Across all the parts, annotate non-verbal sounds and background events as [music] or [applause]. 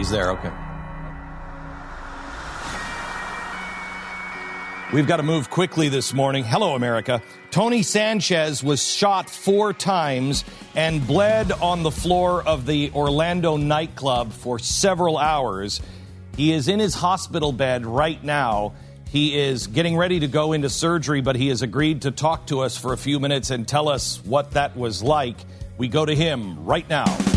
He's there, okay. We've got to move quickly this morning. Hello, America. Tony Sanchez was shot four times and bled on the floor of the Orlando nightclub for several hours. He is in his hospital bed right now. He is getting ready to go into surgery, but he has agreed to talk to us for a few minutes and tell us what that was like. We go to him right now.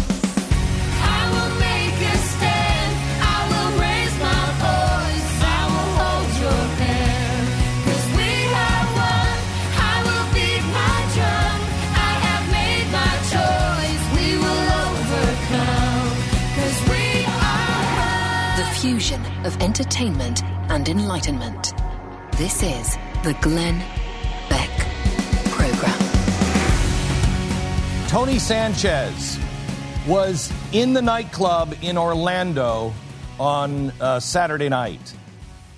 Of entertainment and enlightenment. This is the Glenn Beck Program. Tony Sanchez was in the nightclub in Orlando on uh, Saturday night.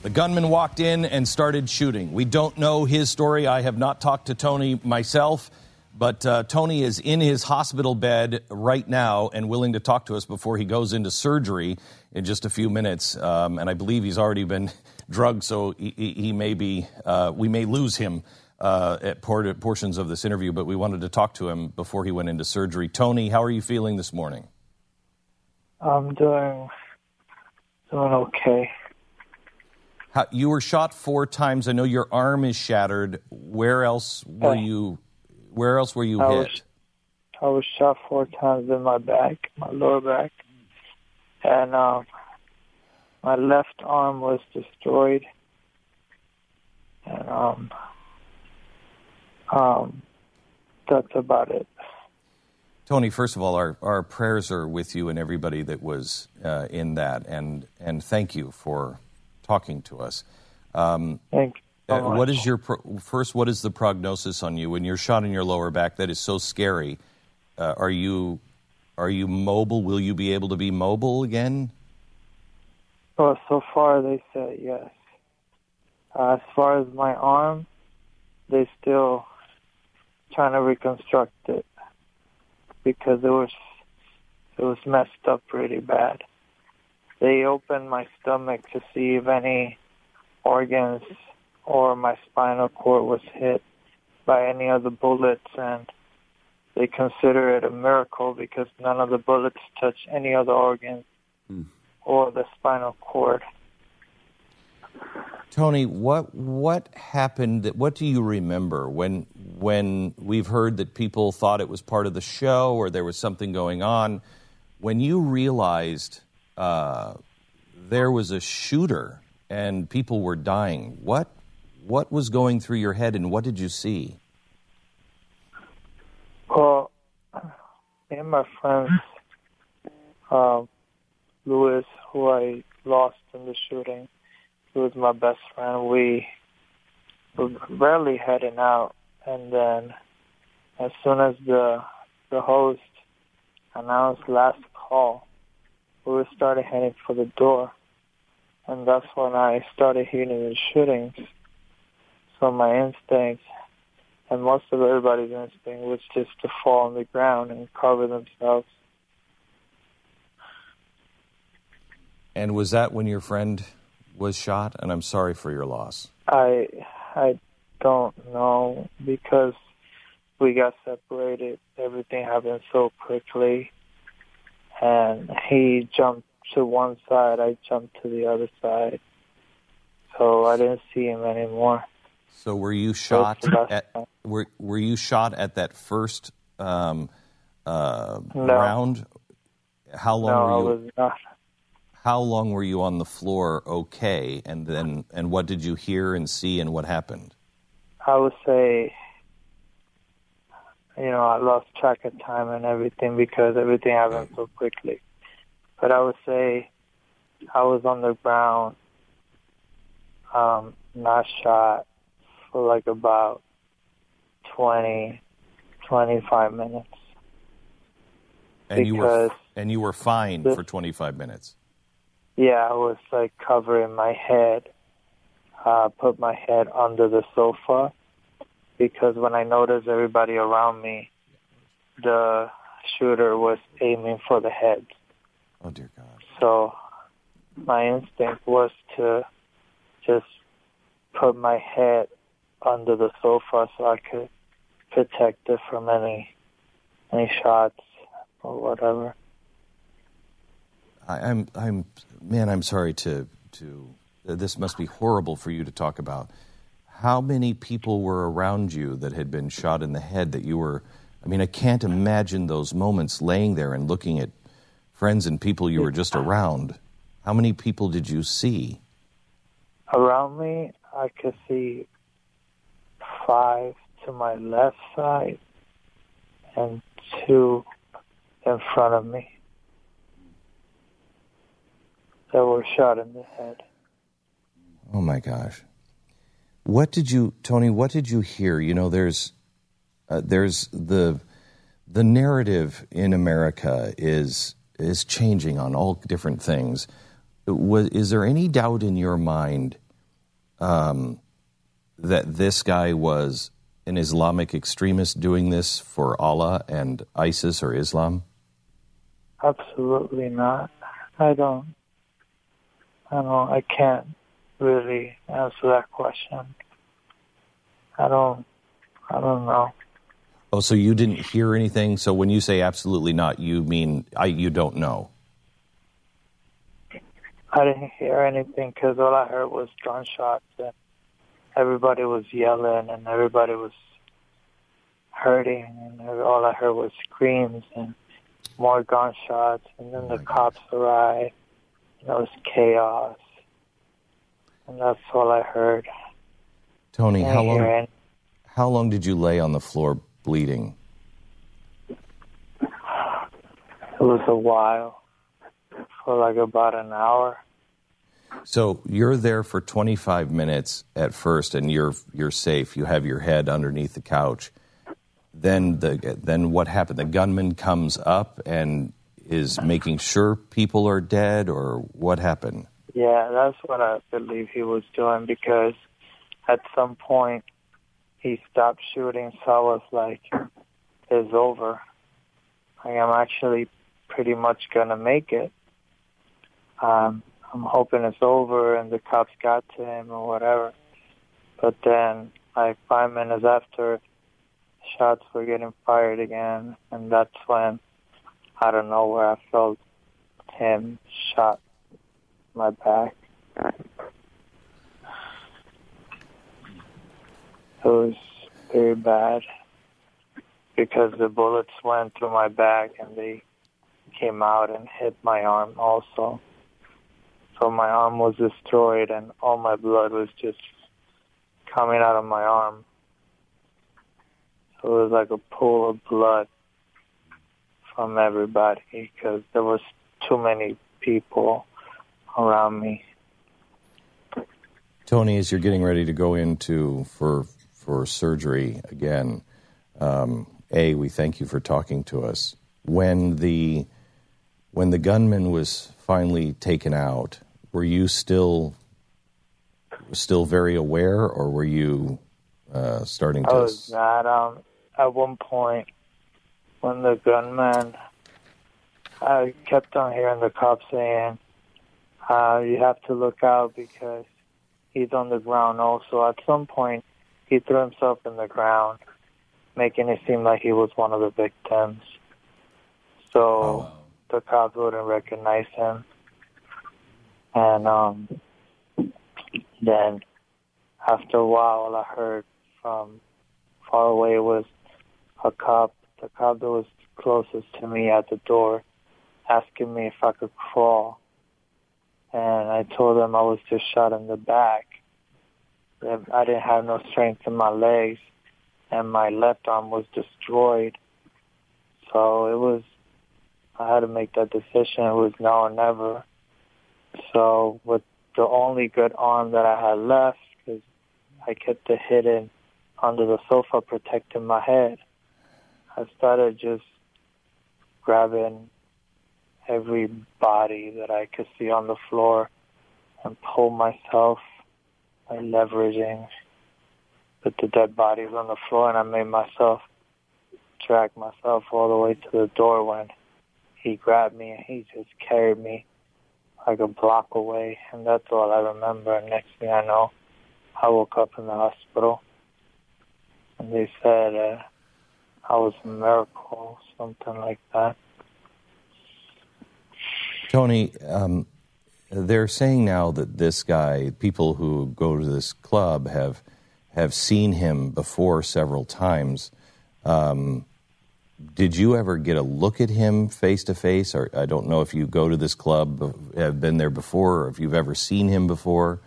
The gunman walked in and started shooting. We don't know his story. I have not talked to Tony myself, but uh, Tony is in his hospital bed right now and willing to talk to us before he goes into surgery in just a few minutes. Um, and I believe he's already been [laughs] drugged, so he, he may be. Uh, we may lose him uh, at por- portions of this interview, but we wanted to talk to him before he went into surgery. Tony, how are you feeling this morning? I'm doing doing okay. How, you were shot four times. I know your arm is shattered. Where else were you? Where else were you I hit? was I was shot four times in my back, my lower back, and um, my left arm was destroyed, and um, um, that's about it. Tony, first of all, our, our prayers are with you and everybody that was uh, in that, and and thank you for talking to us. Um, Thank uh, what is your pro- first? What is the prognosis on you when you're shot in your lower back? That is so scary. Uh, are you are you mobile? Will you be able to be mobile again? Well, so far they said yes. Uh, as far as my arm, they're still trying to reconstruct it because it was it was messed up really bad. They opened my stomach to see if any organs or my spinal cord was hit by any of the bullets and they consider it a miracle because none of the bullets touch any other organs or the spinal cord. Tony, what what happened? That, what do you remember when when we've heard that people thought it was part of the show or there was something going on? When you realized uh, there was a shooter and people were dying, what what was going through your head and what did you see? Well, me and my friends, um, Louis, who I lost in the shooting, he was my best friend. We were barely heading out, and then as soon as the the host announced last call, we started heading for the door, and that's when I started hearing the shootings. So my instinct and most of everybody's instinct was just to fall on the ground and cover themselves. And was that when your friend was shot? And I'm sorry for your loss. I I don't know because we got separated. Everything happened so quickly, and he jumped to one side. I jumped to the other side, so I didn't see him anymore. So were you shot at were were you shot at that first um, uh, No. round? How long No, were you? was not. How long were you on the floor? Okay, and then and what did you hear and see and what happened? I would say, you know, I lost track of time and everything because everything happened so quickly. But I would say I was on the ground, um, not shot for like about 20, 25 minutes. And you were and you were fine The- for 25 minutes. Yeah, I was like covering my head, uh, put my head under the sofa because when I noticed everybody around me, the shooter was aiming for the head. Oh dear God. So my instinct was to just put my head under the sofa so I could protect it from any any shots or whatever. I, I'm I'm man, I'm sorry to to uh, this must be horrible for you to talk about. How many people were around you that had been shot in the head that you were I mean, I can't imagine those moments laying there and looking at friends and people you were just around. How many people did you see? Around me, I could see five to my left side and two in front of me that were shot in the head. Oh my gosh. What did you Tony, what did you hear? You know, there's uh, there's the the narrative in America is is changing on all different things. Was, is there any doubt in your mind um, that this guy was an Islamic extremist doing this for Allah and ISIS or Islam? Absolutely not. I don't. I don't. I can't really answer that question. I don't. I don't know. Oh, so you didn't hear anything? So when you say absolutely not, you mean I, you don't know? I didn't hear anything because all I heard was gunshots and everybody was yelling and everybody was hurting and all I heard was screams and more gunshots and then the cops arrived and it was chaos and that's all I heard. Tony, how long how long did you lay on the floor bleeding? It was a while for like about an hour. So you're there for 25 minutes at first, and you're you're safe. You have your head underneath the couch. Then the then what happened? The gunman comes up and is making sure people are dead, or what happened? Yeah, that's what I believe he was doing because at some point he stopped shooting, so I was like, it's over. I am actually pretty much gonna make it. Um, I'm hoping it's over and the cops got to him or whatever. But then, like five minutes after, shots were getting fired again, and that's when I don't know where I felt him shot my back. It was very bad because the bullets went through my back and they came out and hit my arm also. So my arm was destroyed and all my blood was just coming out of my arm. It was like a pool of blood from everybody because there was too many people around me. Tony, as you're getting ready to go into for for surgery again, um, a we thank you for talking to us. When the when the gunman was finally taken out, were you still still very aware, or were you uh, starting I to? was not. Um, at one point, when the gunman, I kept on hearing the cops saying, uh, "You have to look out because he's on the ground." Also, at some point, he threw himself in the ground, making it seem like he was one of the victims. So the cops wouldn't recognize him, and um, then after a while, all I heard from far away was a cop, the cop that was closest to me at the door, asking me if I could crawl. And I told him I was just shot in the back. I didn't have no strength in my legs, and my left arm was destroyed. So it was, I had to make that decision. It was now or never. So with the only good arm that I had left, because I kept it hidden under the sofa protecting my head, I started just grabbing every body that I could see on the floor and pull myself by leveraging with the dead bodies on the floor. And I made myself drag myself all the way to the door when he grabbed me and he just carried me like a block away and that's all I remember and next thing I know I woke up in the hospital and they said uh, I was a miracle, something like that. Tony, um, they're saying now that this guy, people who go to this club, have have seen him before several times. Um, did you ever get a look at him face to face? Or I don't know if you go to this club, have been there before, or if you've ever seen him before.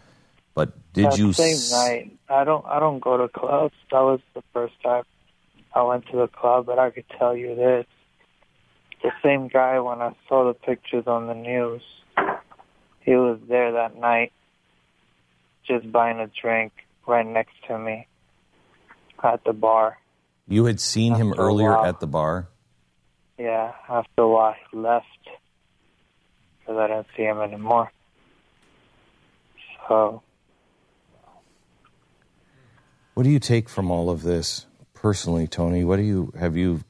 But did that you? same s- night? I don't. I don't go to clubs. That was the first time I went to the club. But I could tell you this: the same guy when I saw the pictures on the news, he was there that night, just buying a drink right next to me at the bar. You had seen him After a earlier while. at the bar. Yeah, after a while he left because I didn't see him anymore. So What do you take from all of this personally, Tony? What do you have you?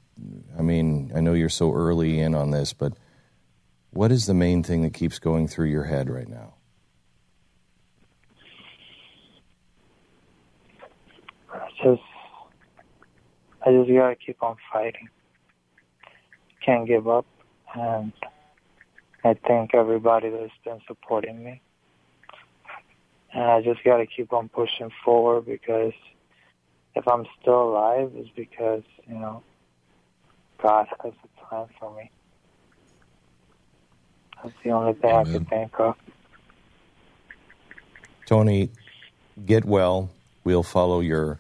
I mean, I know you're so early in on this, but what is the main thing that keeps going through your head right now? I just, I just gotta keep on fighting. Can't give up, and I thank everybody that's been supporting me. And I just gotta keep on pushing forward because if I'm still alive, it's because you know God has a plan for me. That's the only thing I can think of. Tony, get well. We'll follow your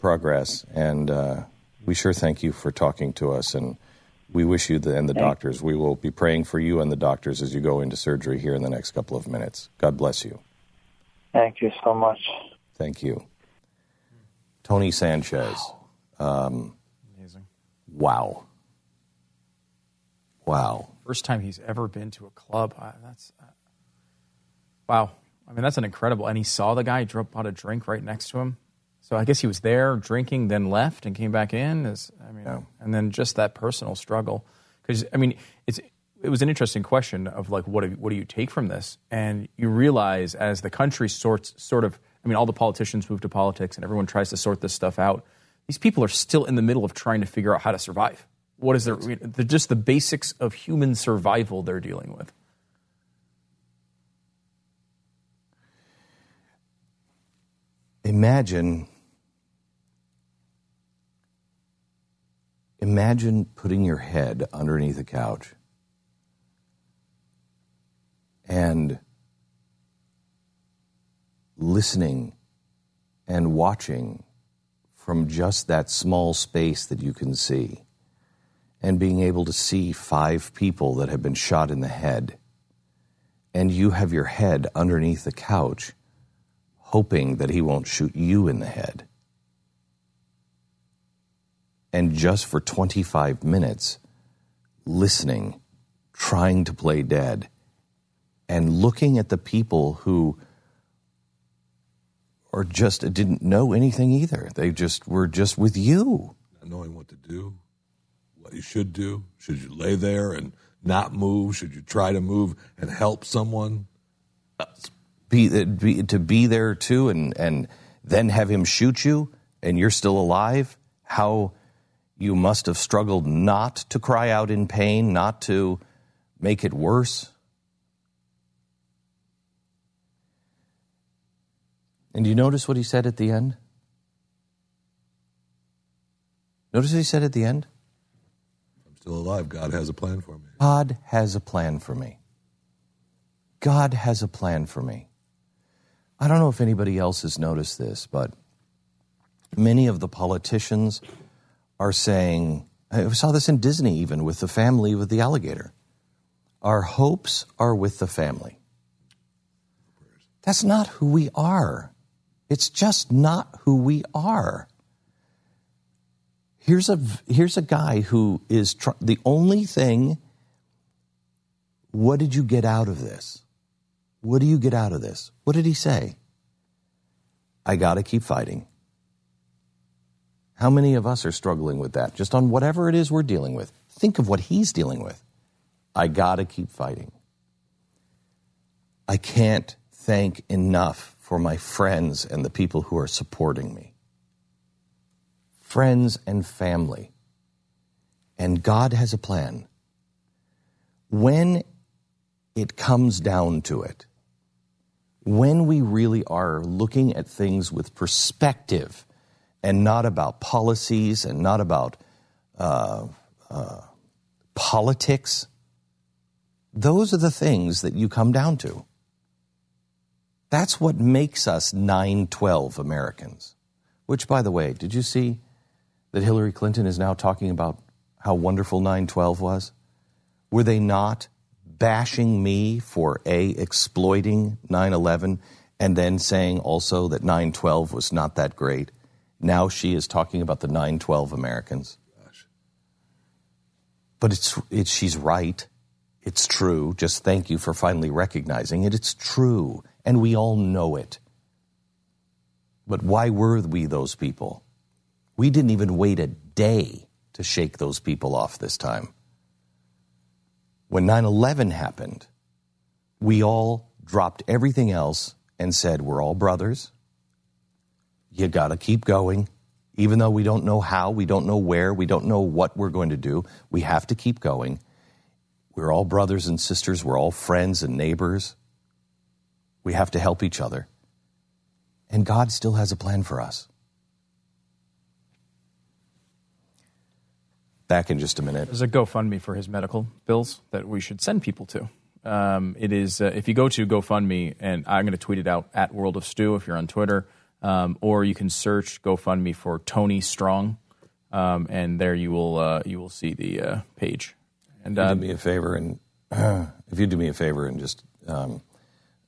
progress, and uh, we sure thank you for talking to us. And we wish you the, and the doctors. We will be praying for you and the doctors as you go into surgery here in the next couple of minutes. God bless you. Thank you so much. Thank you. Tony Sanchez. Um, Amazing. wow. Wow. First time he's ever been to a club. I, that's uh, wow. I mean, that's an incredible. And he saw the guy drop out a drink right next to him. So I guess he was there drinking, then left and came back in. Is I mean, Yeah. and then just that personal struggle. Because I mean, it's it was an interesting question of like, what do, what do you take from this? And you realize as the country sorts sort of. I mean, all the politicians move to politics, and everyone tries to sort this stuff out. These people are still in the middle of trying to figure out how to survive. What is their the, just the basics of human survival they're dealing with? Imagine. Imagine putting your head underneath a couch and listening and watching from just that small space that you can see and being able to see five people that have been shot in the head and you have your head underneath the couch hoping that he won't shoot you in the head. And just for 25 minutes, listening, trying to play dead, and looking at the people who or just didn't know anything either. They just were just with you. not knowing what to do, what you should do. Should you lay there and not move? Should you try to move and help someone? Be, be, to be there too and, and then have him shoot you and you're still alive. How you must have struggled not to cry out in pain, not to make it worse. And do you notice what he said at the end? Notice what he said at the end? I'm still alive. God has a plan for me. God has a plan for me. God has a plan for me. I don't know if anybody else has noticed this, but many of the politicians are saying, I saw this in Disney even with the family with the alligator. Our hopes are with the family. That's not who we are. It's just not who we are. Here's a here's a guy who is tr- the only thing. What did you get out of this? What do you get out of this? What did he say? I got to keep fighting. How many of us are struggling with that? Just on whatever it is we're dealing with. Think of what he's dealing with. I got to keep fighting. I can't thank enough for my friends and the people who are supporting me. Friends and family. And God has a plan. When it comes down to it, when we really are looking at things with perspective and not about policies and not about uh, uh, politics, those are the things that you come down to. That's what makes us 912 Americans. Which, by the way, did you see that Hillary Clinton is now talking about how wonderful 912 was? Were they not bashing me for A, exploiting 9 11, and then saying also that 912 was not that great? Now she is talking about the 912 Americans. But it's, it's, she's right. It's true. Just thank you for finally recognizing it. It's true. And we all know it. But why were we those people? We didn't even wait a day to shake those people off this time. When 9 11 happened, we all dropped everything else and said, We're all brothers. You got to keep going. Even though we don't know how, we don't know where, we don't know what we're going to do, we have to keep going. We're all brothers and sisters, we're all friends and neighbors. We have to help each other. And God still has a plan for us. Back in just a minute. There's a GoFundMe for his medical bills that we should send people to. Um, it is uh, if you go to GoFundMe, and I'm going to tweet it out at World of Stu if you're on Twitter, um, or you can search GoFundMe for Tony Strong, um, and there you will uh, you will see the uh, page. And If you uh, do me a favor and [clears throat] if you do me a favor and just um,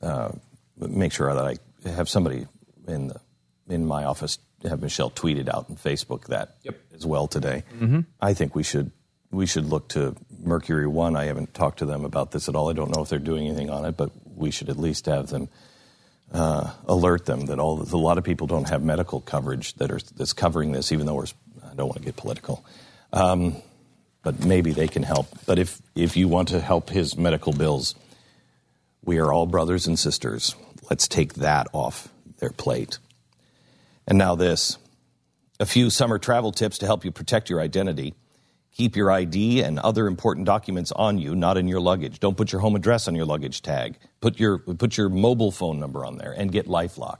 uh, make sure that I have somebody in the in my office have Michelle tweeted out on Facebook that as well today. I think we should we should look to Mercury One. I haven't talked to them about this at all. I don't know if they're doing anything on it, but we should at least have them uh, alert them that all a lot of people don't have medical coverage that are that's covering this. Even though we're I don't want to get political. Um, but maybe they can help. But if, if you want to help his medical bills, we are all brothers and sisters. Let's take that off their plate. And now, this a few summer travel tips to help you protect your identity. Keep your ID and other important documents on you, not in your luggage. Don't put your home address on your luggage tag. Put your, put your mobile phone number on there and get Lifelock.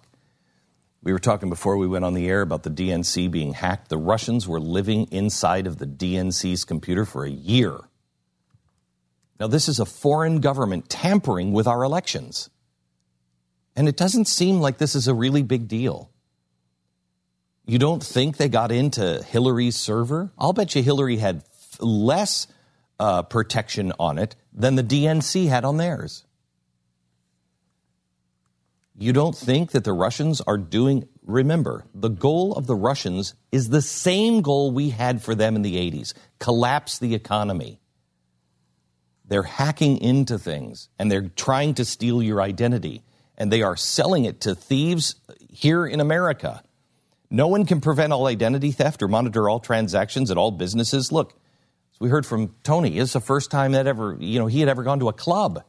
We were talking before we went on the air about the DNC being hacked. The Russians were living inside of the DNC's computer for a year. Now, this is a foreign government tampering with our elections. And it doesn't seem like this is a really big deal. You don't think they got into Hillary's server? I'll bet you Hillary had f- less uh, protection on it than the DNC had on theirs. You don't think that the Russians are doing. Remember, the goal of the Russians is the same goal we had for them in the 80s collapse the economy. They're hacking into things and they're trying to steal your identity, and they are selling it to thieves here in America. No one can prevent all identity theft or monitor all transactions at all businesses. Look, as we heard from Tony, it's the first time that ever, you know, he had ever gone to a club.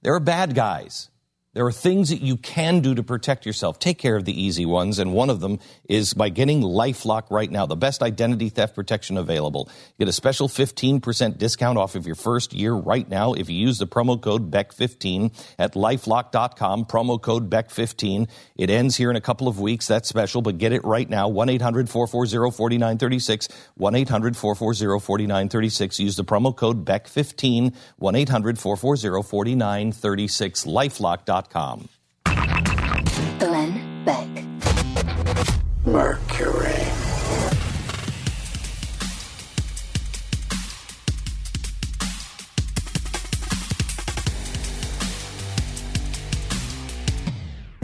There are bad guys. There are things that you can do to protect yourself. Take care of the easy ones, and one of them is by getting LifeLock right now, the best identity theft protection available. Get a special 15% discount off of your first year right now if you use the promo code BECK15 at lifelock.com, promo code BECK15. It ends here in a couple of weeks. That's special, but get it right now. 1 800 440 4936. 1 800 440 4936. Use the promo code BECK15. 1 800 Glenn Beck. Mercury.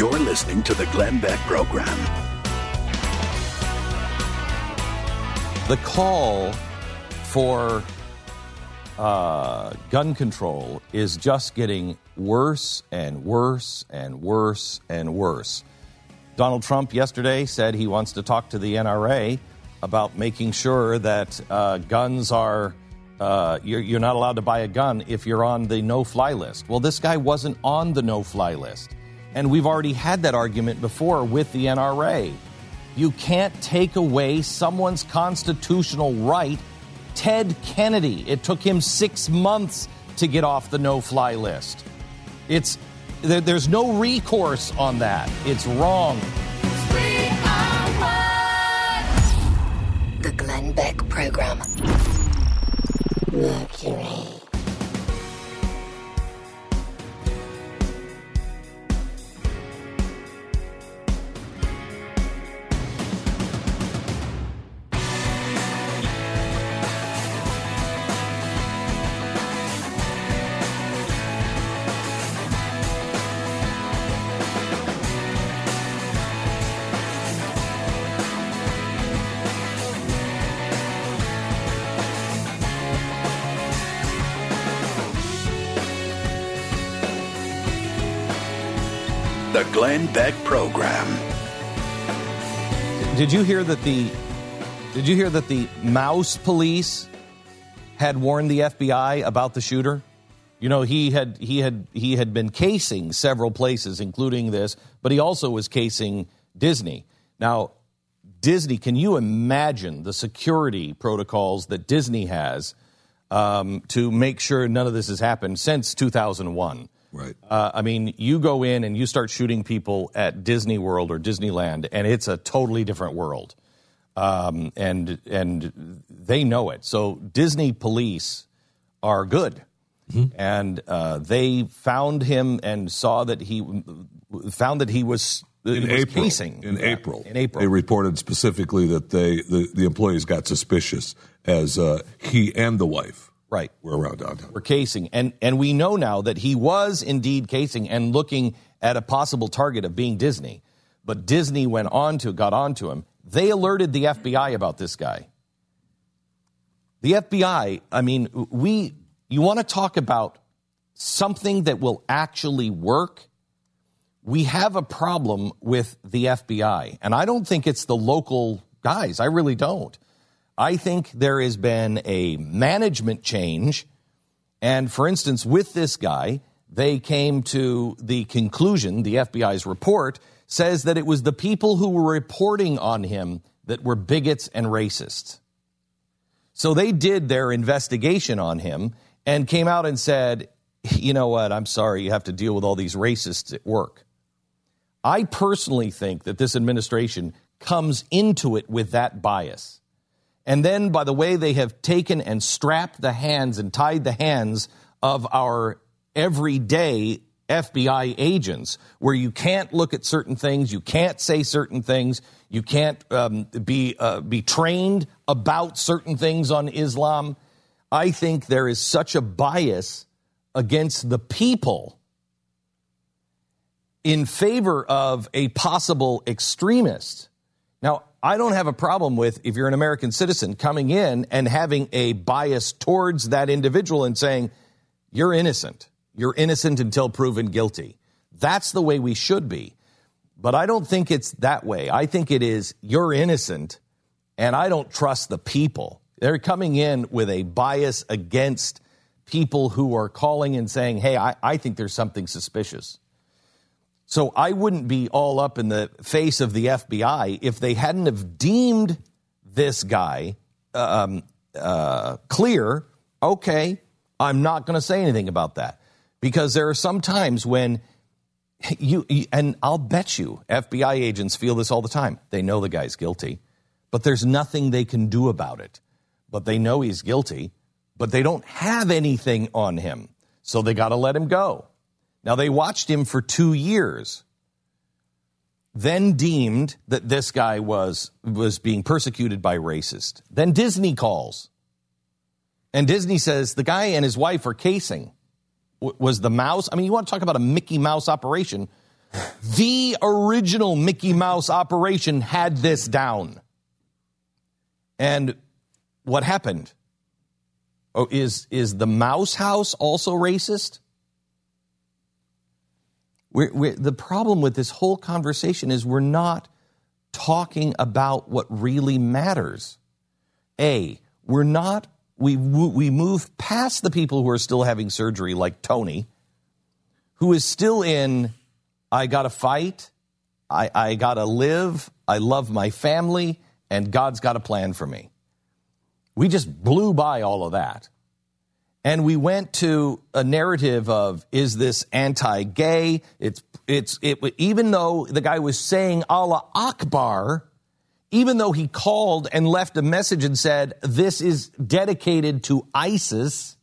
You're listening to the Glenn Beck Program. The call for uh, gun control is just getting worse and worse and worse and worse. Donald Trump yesterday said he wants to talk to the NRA about making sure that uh, guns are. Uh, you're, you're not allowed to buy a gun if you're on the no fly list. Well, this guy wasn't on the no fly list. And we've already had that argument before with the NRA. You can't take away someone's constitutional right. Ted Kennedy, it took him six months to get off the no fly list. It's there, there's no recourse on that. It's wrong. The Glenn Beck Program. Mercury. The Glenn Beck Program. Did you hear that the Did you hear that the Mouse Police had warned the FBI about the shooter? You know, he had he had he had been casing several places, including this, but he also was casing Disney. Now, Disney, can you imagine the security protocols that Disney has um, to make sure none of this has happened since 2001? Right. Uh, I mean, you go in and you start shooting people at Disney World or Disneyland, and it's a totally different world. Um, and and they know it. So Disney police are good, and uh, they found him and saw that he found that he was, in was April, casing in April, in April. they reported specifically that they the, the employees got suspicious as uh, he and the wife right were around downtown. were casing, and and we know now that he was indeed casing and looking at a possible target of being Disney. But Disney went on to got onto him. They alerted the FBI about this guy. The FBI, I mean, we you want to talk about something that will actually work? We have a problem with the FBI, and I don't think it's the local guys. I really don't. I think there has been a management change. And for instance, with this guy, they came to the conclusion, the FBI's report says that it was the people who were reporting on him that were bigots and racists. So they did their investigation on him and came out and said, you know what, I'm sorry, you have to deal with all these racists at work. I personally think that this administration comes into it with that bias. And then by the way they have taken and strapped the hands and tied the hands of our everyday FBI agents, where you can't look at certain things, you can't say certain things, you can't um, be uh, be trained about certain things on Islam. I think there is such a bias against the people in favor of a possible extremist. Now, I don't have a problem with if you're an American citizen coming in and having a bias towards that individual and saying, you're innocent. You're innocent until proven guilty. That's the way we should be. But I don't think it's that way. I think it is, you're innocent and I don't trust the people. They're coming in with a bias against people who are calling and saying, hey, I, I think there's something suspicious. So I wouldn't be all up in the face of the FBI if they hadn't have deemed this guy um, uh, clear. Okay, I'm not going to say anything about that because there are some times when you, you and I'll bet you FBI agents feel this all the time. They know the guy's guilty, but there's nothing they can do about it. But they know he's guilty, but they don't have anything on him, so they got to let him go. Now, they watched him for two years, then deemed that this guy was, was being persecuted by racist. Then Disney calls. And Disney says the guy and his wife are casing. W- was the mouse? I mean, you want to talk about a Mickey Mouse operation? The original Mickey Mouse operation had this down. And what happened? Oh, is, is the Mouse House also racist? We're, we're, the problem with this whole conversation is we're not talking about what really matters. A, we're not, we, we move past the people who are still having surgery, like Tony, who is still in, I got to fight, I, I got to live, I love my family, and God's got a plan for me. We just blew by all of that. And we went to a narrative of is this anti-gay? It's it's it even though the guy was saying Allah Akbar, even though he called and left a message and said this is dedicated to ISIS,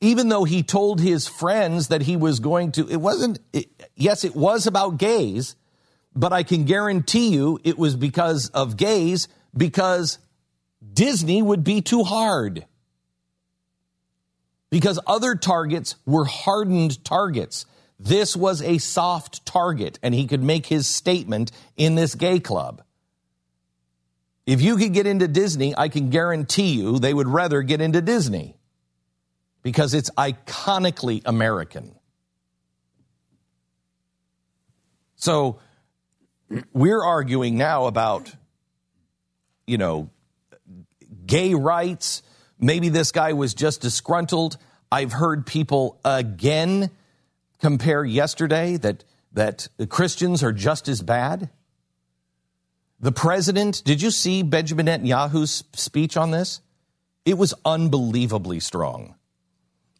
even though he told his friends that he was going to it wasn't it, yes it was about gays, but I can guarantee you it was because of gays because Disney would be too hard because other targets were hardened targets. This was a soft target, and he could make his statement in this gay club. If you could get into Disney, I can guarantee you they would rather get into Disney because it's iconically American. So we're arguing now about, you know, gay rights. Maybe this guy was just disgruntled. I've heard people again compare yesterday that that Christians are just as bad. The president, did you see Benjamin Netanyahu's speech on this? It was unbelievably strong.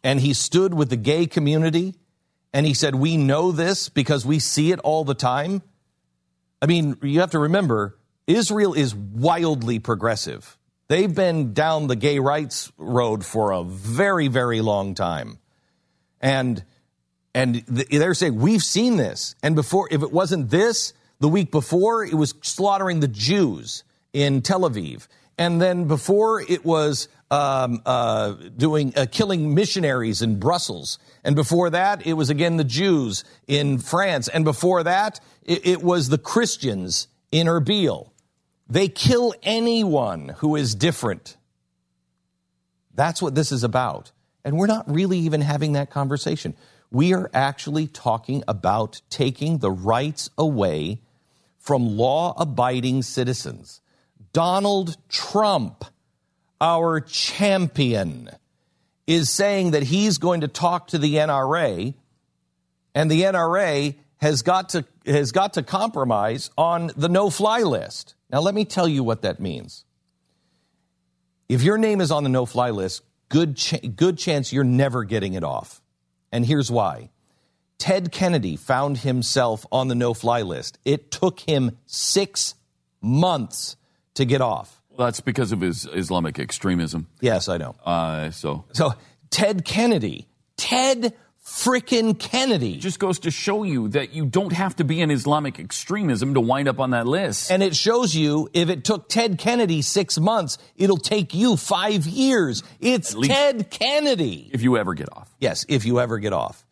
And he stood with the gay community and he said, We know this because we see it all the time. I mean, you have to remember, Israel is wildly progressive. They've been down the gay rights road for a very, very long time. And and they're saying, we've seen this. And before, if it wasn't this, the week before, it was slaughtering the Jews in Tel Aviv. And then before, it was um, uh, doing uh, killing missionaries in Brussels. And before that, it was again the Jews in France. And before that, it, it was the Christians in Erbil. They kill anyone who is different. That's what this is about. And we're not really even having that conversation. We are actually talking about taking the rights away from law abiding citizens. Donald Trump, our champion, is saying that he's going to talk to the NRA, and the NRA has got to, has got to compromise on the no fly list. Now, let me tell you what that means. If your name is on the no fly list, good, ch- good chance you're never getting it off. And here's why. Ted Kennedy found himself on the no fly list. It took him six months to get off. Well, that's because of his Islamic extremism. Yes, I know. Uh, so, so Ted Kennedy, Ted frickin' Kennedy. It just goes to show you that you don't have to be in Islamic extremism to wind up on that list. And it shows you if it took Ted Kennedy six months, it'll take you five years. It's Ted Kennedy. If you ever get off. Yes, if you ever get off.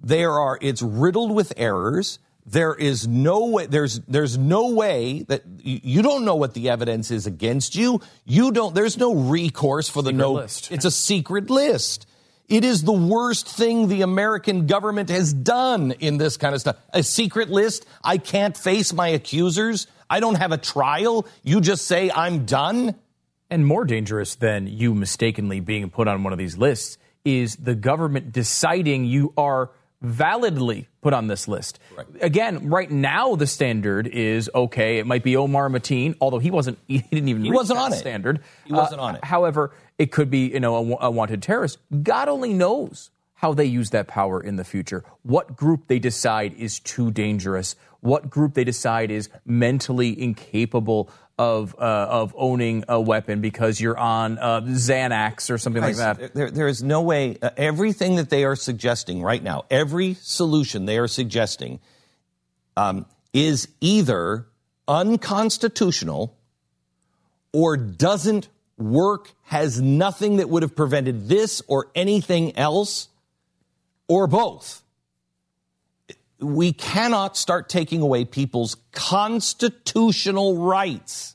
There are, it's riddled with errors. There is no way, there's, there's no way that you, you don't know what the evidence is against you. You don't, there's no recourse for the Secret no, list. it's a secret list. It is the worst thing the American government has done in this kind of stuff. A secret list. I can't face my accusers. I don't have a trial. You just say I'm done. And more dangerous than you mistakenly being put on one of these lists is the government deciding you are validly put on this list. Again, right now the standard is okay. It might be Omar Mateen, although he wasn't. [laughs] He didn't even. He wasn't on it. Standard. He wasn't Uh, on it. However, it could be you know a, a wanted terrorist. God only knows how they use that power in the future. What group they decide is too dangerous. What group they decide is mentally incapable of uh, of owning a weapon because you're on uh, Xanax or something like that. There, there is no way. Uh, everything that they are suggesting right now, every solution they are suggesting, um, is either unconstitutional or doesn't work, has nothing that would have prevented this or anything else, or both. We cannot start taking away people's constitutional rights.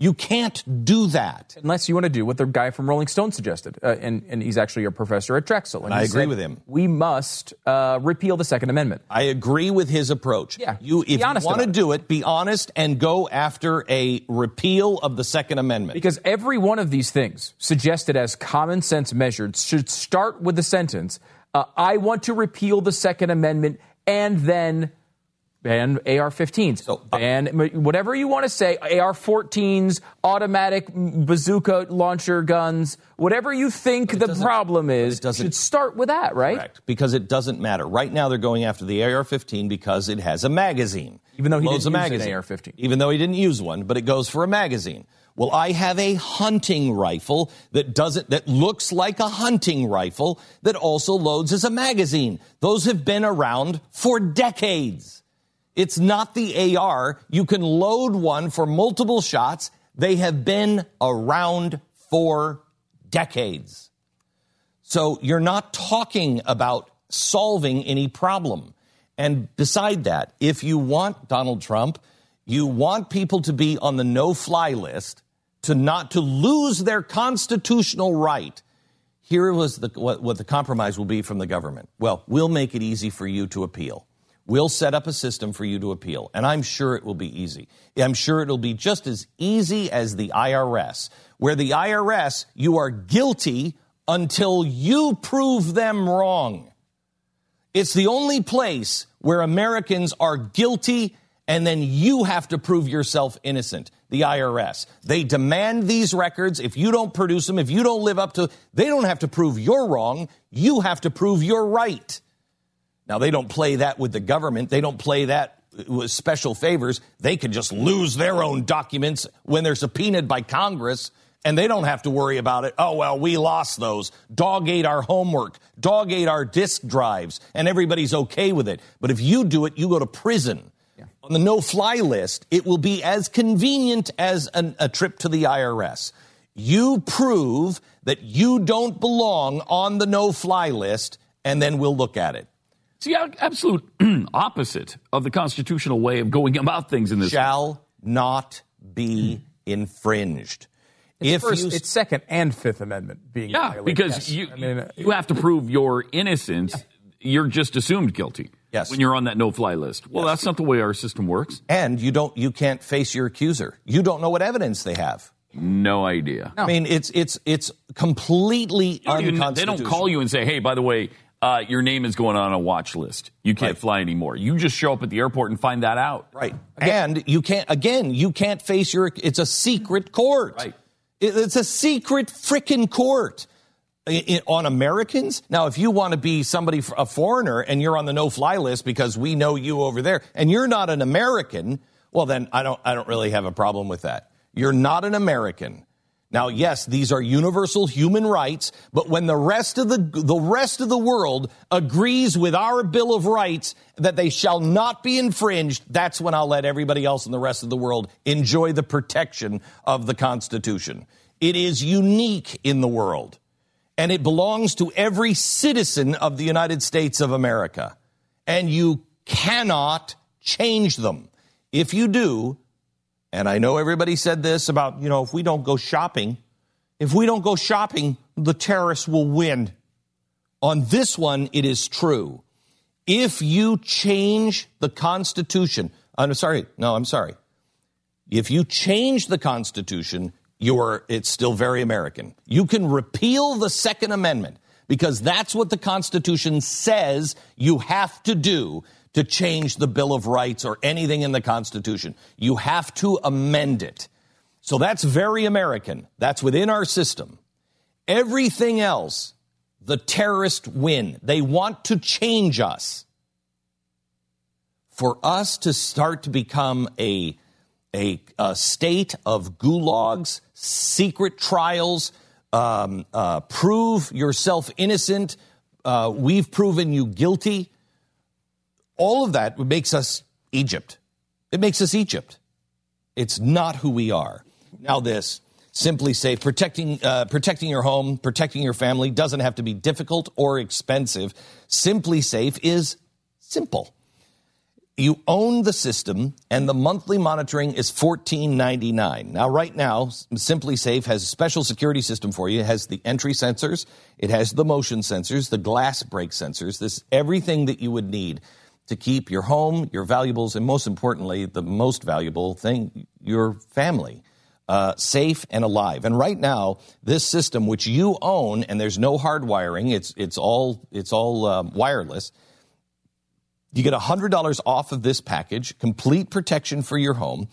You can't do that. Unless you want to do what the guy from Rolling Stone suggested, uh, and, and he's actually a professor at Drexel. And he I agree said, with him. We must uh, repeal the Second Amendment. I agree with his approach. Yeah, you if you want to do it, be honest and go after a repeal of the Second Amendment. Because every one of these things, suggested as common sense measures, should start with the sentence uh, I want to repeal the Second Amendment and then ban AR 15s. So, uh, ban whatever you want to say, AR 14s, automatic bazooka launcher guns, whatever you think the problem is, should start with that, right? Correct, because it doesn't matter. Right now, they're going after the AR-15 because it has a magazine. Even though he Loads didn't use an magazine. AR-15. Even though he didn't use one, but it goes for a magazine. Well, I have a hunting rifle that doesn't that looks like a hunting rifle that also loads as a magazine. Those have been around for decades. It's not the AR. You can load one for multiple shots. They have been around for decades. So you're not talking about solving any problem. And beside that, if you want Donald Trump, you want people to be on the no fly list, to not to lose their constitutional right. Here was the, what, what the compromise will be from the government. Well, we'll make it easy for you to appeal. We'll set up a system for you to appeal. And I'm sure it will be easy. I'm sure it'll be just as easy as the IRS, where the IRS, you are guilty until you prove them wrong. It's the only place where Americans are guilty and then you have to prove yourself innocent. The IRS. They demand these records. If you don't produce them, if you don't live up to, they don't have to prove you're wrong. You have to prove you're right. Now, they don't play that with the government. They don't play that with special favors. They can just lose their own documents when they're subpoenaed by Congress, and they don't have to worry about it. Oh, well, we lost those. Dog ate our homework, dog ate our disk drives, and everybody's okay with it. But if you do it, you go to prison. On the no fly list, it will be as convenient as an, a trip to the IRS. You prove that you don't belong on the no fly list, and then we'll look at it. It's the absolute [clears throat] opposite of the constitutional way of going about things in this. Shall not be infringed. It's, If first, you- it's Second and Fifth Amendment being Yeah, violated. because Yes. you I mean, you have to prove your innocence. You're just assumed guilty. Yes. When you're on that no-fly list. Well, that's not the way our system works. and you don't you can't face your accuser. You don't know what evidence they have. No idea. I mean, it's it's it's completely You don't they don't call you and say, "Hey, by the way, uh, your name is going on a watch list. You can't fly anymore." You just show up at the airport and find that out. Right. And you can't, again, you can't face your, it's a secret court. Right. It's a secret frickin' court. I- I- on Americans? Now, if you want to be somebody, a foreigner, and you're on the no-fly list because we know you over there, and you're not an American, well, then I don't, I don't really have a problem with that. You're not an American. Now, yes, these are universal human rights, but when the rest of the, the rest of the world agrees with our Bill of Rights that they shall not be infringed, that's when I'll let everybody else in the rest of the world enjoy the protection of the Constitution. It is unique in the world, and it belongs to every citizen of the United States of America. And you cannot change them. If you do, and I know everybody said this about, you know, if we don't go shopping, if we don't go shopping, the terrorists will win. On this one, it is true. If you change the Constitution, uh, I'm sorry, no, I'm sorry. If you change the Constitution, you're it's still very American. You can repeal the Second Amendment because that's what the Constitution says you have to do to change the Bill of Rights or anything in the Constitution. You have to amend it. So that's very American. That's within our system. Everything else, the terrorists win. They want to change us. For us to start to become a, a, a state of gulags, secret trials, um, uh, prove yourself innocent, uh, we've proven you guilty. All of that makes us Egypt. It makes us Egypt. It's not who we are. Now, this simply say protecting uh, protecting your home, protecting your family doesn't have to be difficult or expensive. SimpliSafe is simple. You own the system, and the monthly monitoring is fourteen ninety nine. Now, right now, SimpliSafe has a special security system for you. It has the entry sensors, it has the motion sensors, the glass break sensors. This everything that you would need to keep your home, your valuables, and most importantly, the most valuable thing, your family. Uh, safe and alive. And right now, this system, which you own, and there's no hardwiring, it's it's all it's all um, wireless. You get $100 off of this package, complete protection for your home,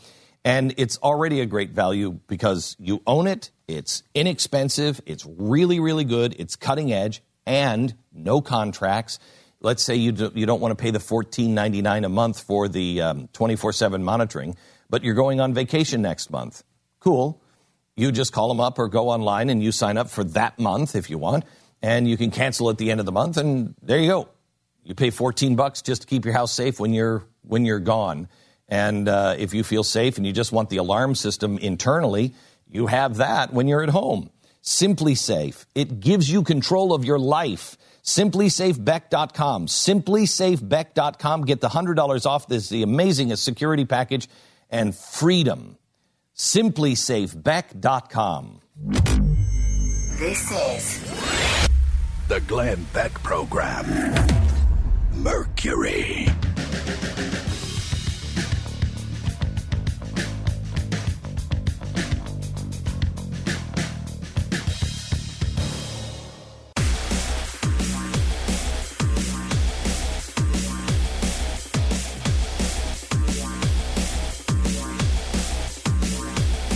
and it's already a great value because you own it, it's inexpensive, it's really, really good, it's cutting edge, and no contracts. Let's say you, do, you don't want to pay the $14.99 a month for the um, 24 7 monitoring, but you're going on vacation next month. Cool. You just call them up or go online and you sign up for that month if you want, and you can cancel at the end of the month, and there you go. You pay 14 bucks just to keep your house safe when you're when you're gone. And uh, if you feel safe and you just want the alarm system internally, you have that when you're at home. SimpliSafe. It gives you control of your life. SimpliSafeBeck.com. SimpliSafeBeck.com. Get the $100 off this the amazing security package and freedom. SimpliSafeBeck.com. This is The Glenn Beck Program. Mercury.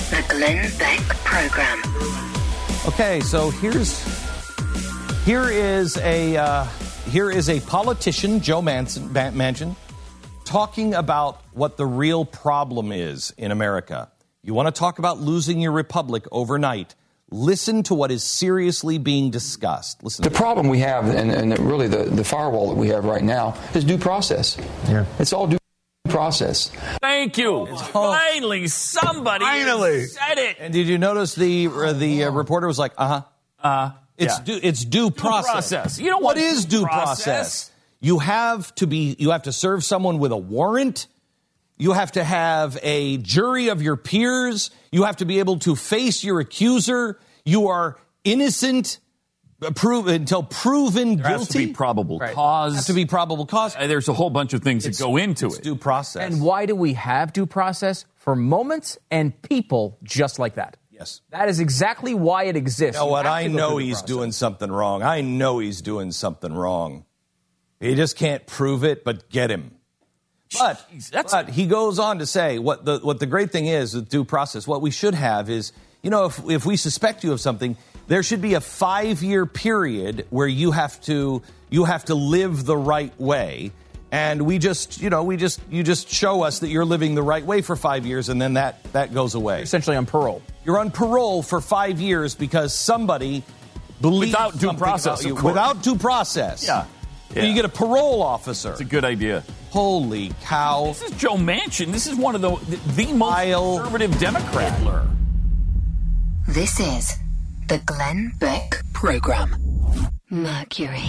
the Glenn Beck Program. Okay, so here's here is a uh, here is a politician, Joe Manson, Manchin, talking about what the real problem is in America. You want to talk about losing your republic overnight? Listen to what is seriously being discussed. Listen. The problem we have, and, and really the, the firewall that we have right now, is due process. Yeah. It's all due process. Thank you. Finally, somebody Finally. said it. And did you notice the uh, the uh, reporter was like, uh huh, uh, it's yeah. due it's due process. process. You don't what want is due due process. process? You have to be you have to serve someone with a warrant. You have to have a jury of your peers. You have to be able to face your accuser. You are innocent prove, until proven There has guilty. to be probable Right. cause. Has to be probable cause. Uh, There's a whole bunch of things that go into it's it. due process. And why do we have due process? For moments and people just like that. Yes. That is exactly why it exists. You know what? I know he's doing something wrong. I know he's doing something wrong. He just can't prove it, but get him. But, but he goes on to say what the what the great thing is with due process. What we should have is, you know, if if we suspect you of something, there should be a five year period where you have to you have to live the right way. And we just, you know, we just you just show us that you're living the right way for five years, and then that that goes away. Essentially on parole. You're on parole for five years because somebody believes Without due process, about you. of. Without due process. Yeah. And You get a parole officer. It's a good idea. Holy cow! This is Joe Manchin. This is one of the the, the most conservative Democrat. This is the Glenn Beck Program. Mercury.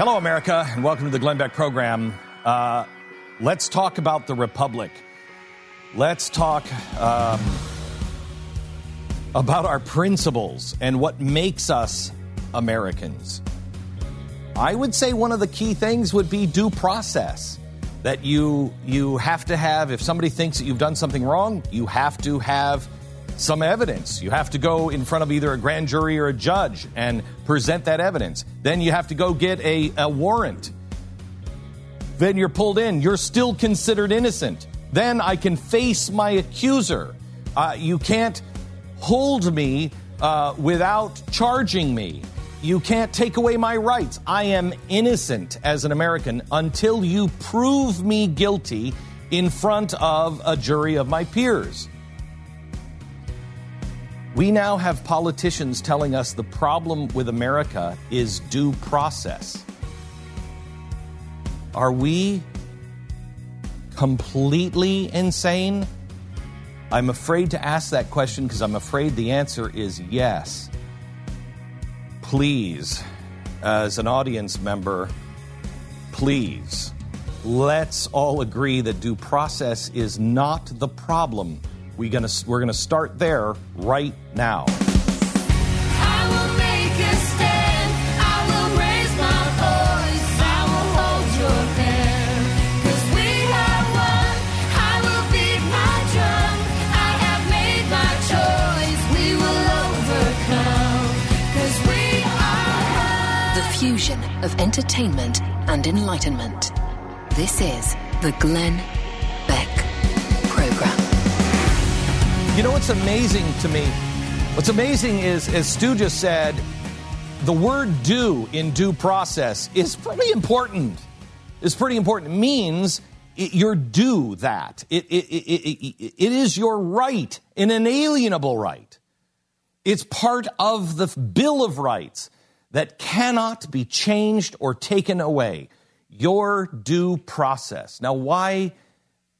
Hello, America, and welcome to the Glenn Beck program. Uh, Let's talk about the Republic. Let's talk um, about our principles and what makes us Americans. I would say one of the key things would be due process. That you you have to have if somebody thinks that you've done something wrong, you have to have some evidence. You have to go in front of either a grand jury or a judge and present that evidence. Then you have to go get a, a warrant. Then you're pulled in. You're still considered innocent. Then I can face my accuser. Uh, you can't hold me uh, without charging me. You can't take away my rights. I am innocent as an American until you prove me guilty in front of a jury of my peers. We now have politicians telling us the problem with America is due process. Are we completely insane? I'm afraid to ask that question because I'm afraid the answer is yes. Please, as an audience member, please, let's all agree that due process is not the problem. We gonna, we're going to start there right now. I will make a stand. I will raise my voice. I will hold your hand. 'Cause we have won. I will beat my drum. I have made my choice. We will overcome. 'Cause we are The fusion of entertainment and enlightenment. This is the Glenn You know what's amazing to me? What's amazing is, as Stu just said, the word due in due process is pretty important. It's pretty important. It means it, you're due that. It, it, it, it, it is your right, an inalienable right. It's part of the Bill of Rights that cannot be changed or taken away. Your due process. Now, why?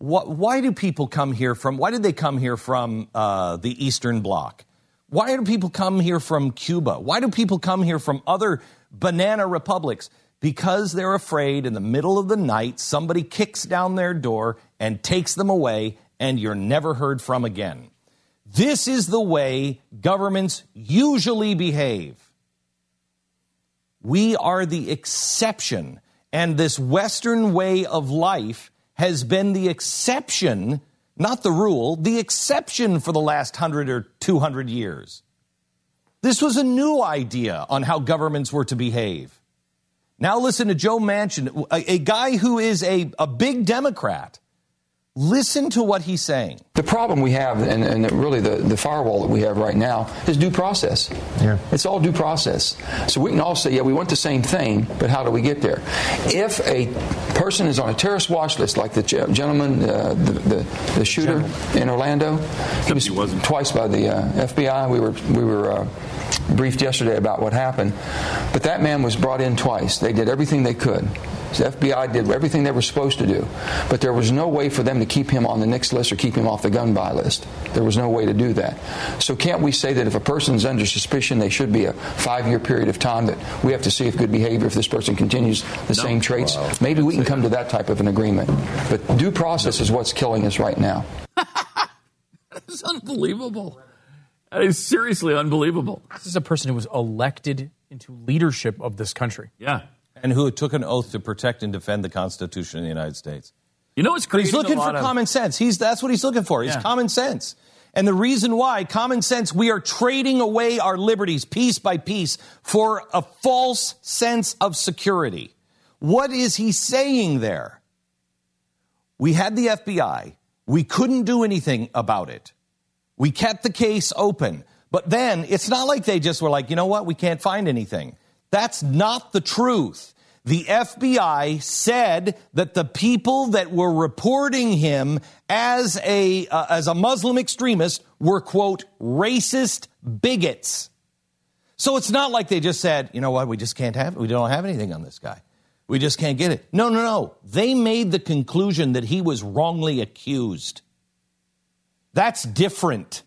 What, why do people come here from? Why did they come here from uh, the Eastern Bloc? Why do people come here from Cuba? Why do people come here from other banana republics? Because they're afraid in the middle of the night somebody kicks down their door and takes them away, and you're never heard from again. This is the way governments usually behave. We are the exception, and this Western way of life has been the exception, not the rule, the exception for the last 100 or 200 years. This was a new idea on how governments were to behave. Now, listen to Joe Manchin, a, a guy who is a, a big Democrat. Listen to what he's saying. The problem we have, and, and really the, the firewall that we have right now, is due process. Yeah. It's all due process. So we can all say, yeah, we want the same thing, but how do we get there? If a person is on a terrorist watch list, like the gentleman, uh, the, the, the shooter in Orlando, he was twice by the uh, FBI. We were, we were uh, briefed yesterday about what happened. But that man was brought in twice. They did everything they could. The FBI did everything they were supposed to do, but there was no way for them to keep him on the next list or keep him off the gun buy list. There was no way to do that. So can't we say that if a person's under suspicion, they should be a five-year period of time that we have to see if good behavior, if this person continues the same traits? Maybe we can come to that type of an agreement. But due process is what's killing us right now. [laughs] That's unbelievable. That is seriously unbelievable. This is a person who was elected into leadership of this country. Yeah. And who took an oath to protect and defend the Constitution of the United States. You know, it's crazy. he's looking for of- common sense. He's that's what he's looking for. He's Yeah. common sense. And the reason why common sense, we are trading away our liberties piece by piece for a false sense of security. What is he saying there? We had the FBI. We couldn't do anything about it. We kept the case open. But then it's not like they just were like, you know what, we can't find anything. That's not the truth. The FBI said that the people that were reporting him as a uh, as a Muslim extremist were quote racist bigots. So it's not like they just said, you know what, we just can't have we don't have anything on this guy. We just can't get it. No, no, no. They made the conclusion that he was wrongly accused. That's different.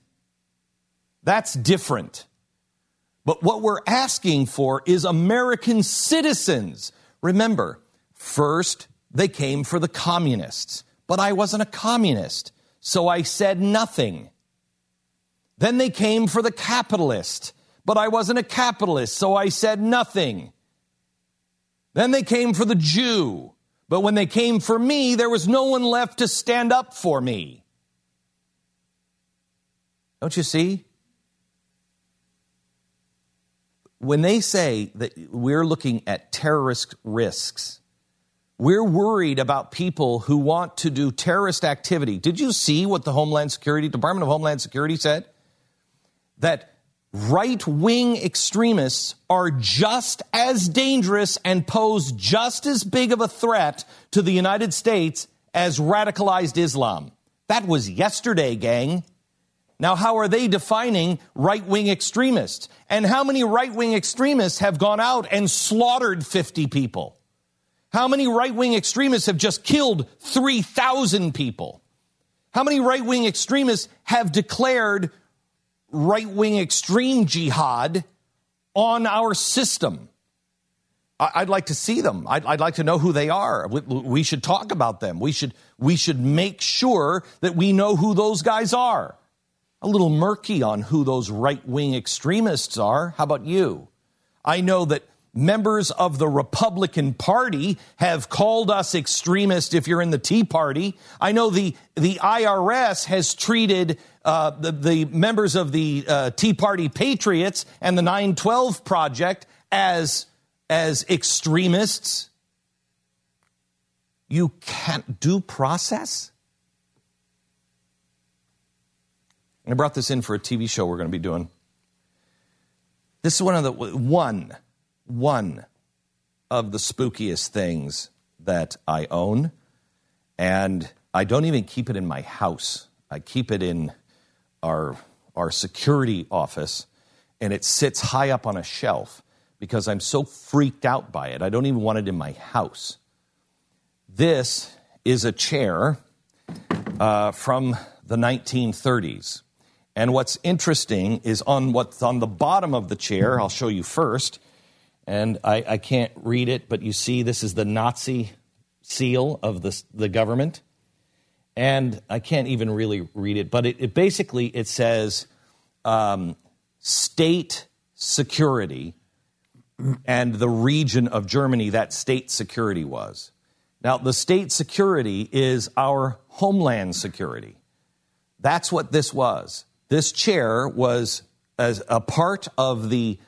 That's different. But what we're asking for is American citizens. Remember, first they came for the communists, but I wasn't a communist, so I said nothing. Then they came for the capitalist, but I wasn't a capitalist, so I said nothing. Then they came for the Jew, but when they came for me, there was no one left to stand up for me. Don't you see? When they say that we're looking at terrorist risks, we're worried about people who want to do terrorist activity. Did you see what the Homeland Security, Department of Homeland Security said? That right wing extremists are just as dangerous and pose just as big of a threat to the United States as radicalized Islam. That was yesterday, gang. Now, how are they defining right wing extremists? And how many right wing extremists have gone out and slaughtered 50 people? How many right wing extremists have just killed 3,000 people? How many right wing extremists have declared right wing extreme jihad on our system? I'd like to see them. I'd, I'd like to know who they are. We, we should talk about them. We should, we should make sure that we know who those guys are. A little murky on who those right wing extremists are. How about you? I know that members of the Republican Party have called us extremist if you're in the Tea Party. I know the, the IRS has treated uh, the, the members of the uh, Tea Party Patriots and the 912 Project as, as extremists. You can't due process? I brought this in for a TV show we're going to be doing. This is one of the one one of the spookiest things that I own, and I don't even keep it in my house. I keep it in our our security office, and it sits high up on a shelf because I'm so freaked out by it. I don't even want it in my house. This is a chair uh, from the 1930s. And what's interesting is on what's on the bottom of the chair, I'll show you first. And I, I can't read it, but you see this is the Nazi seal of the, the government. And I can't even really read it, but it, it basically it says um, state security and the region of Germany that state security was. Now, the state security is our homeland security. That's what this was. This chair was as a part of the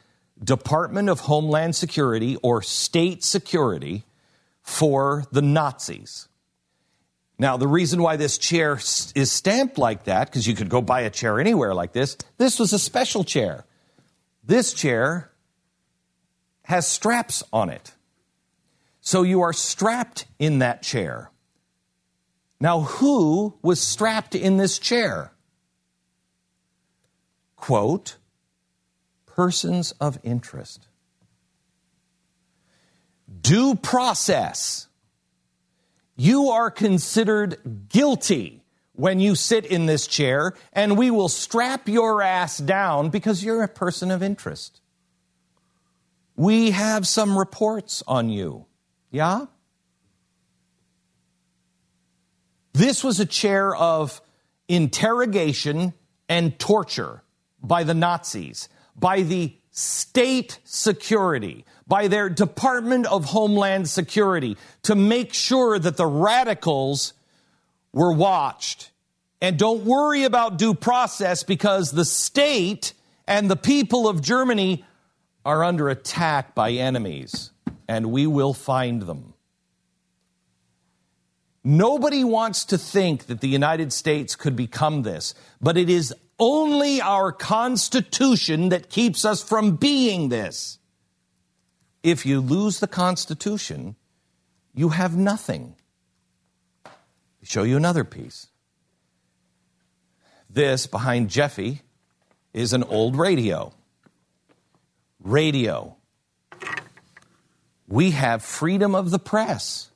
Department of Homeland Security or state security for the Nazis. Now, the reason why this chair is stamped like that, because you could go buy a chair anywhere like this, this was a special chair. This chair has straps on it. So you are strapped in that chair. Now, who was strapped in this chair? Quote, persons of interest. Due process. You are considered guilty when you sit in this chair, and we will strap your ass down because you're a person of interest. We have some reports on you. Yeah? This was a chair of interrogation and torture by the Nazis, by the state security, by their Department of Homeland Security to make sure that the radicals were watched. And don't worry about due process because the state and the people of Germany are under attack by enemies, and we will find them. Nobody wants to think that the United States could become this, but it is only our Constitution that keeps us from being this. If you lose the Constitution, you have nothing. Show you another piece. This behind Jeffy is an old radio. Radio. We have freedom of the press.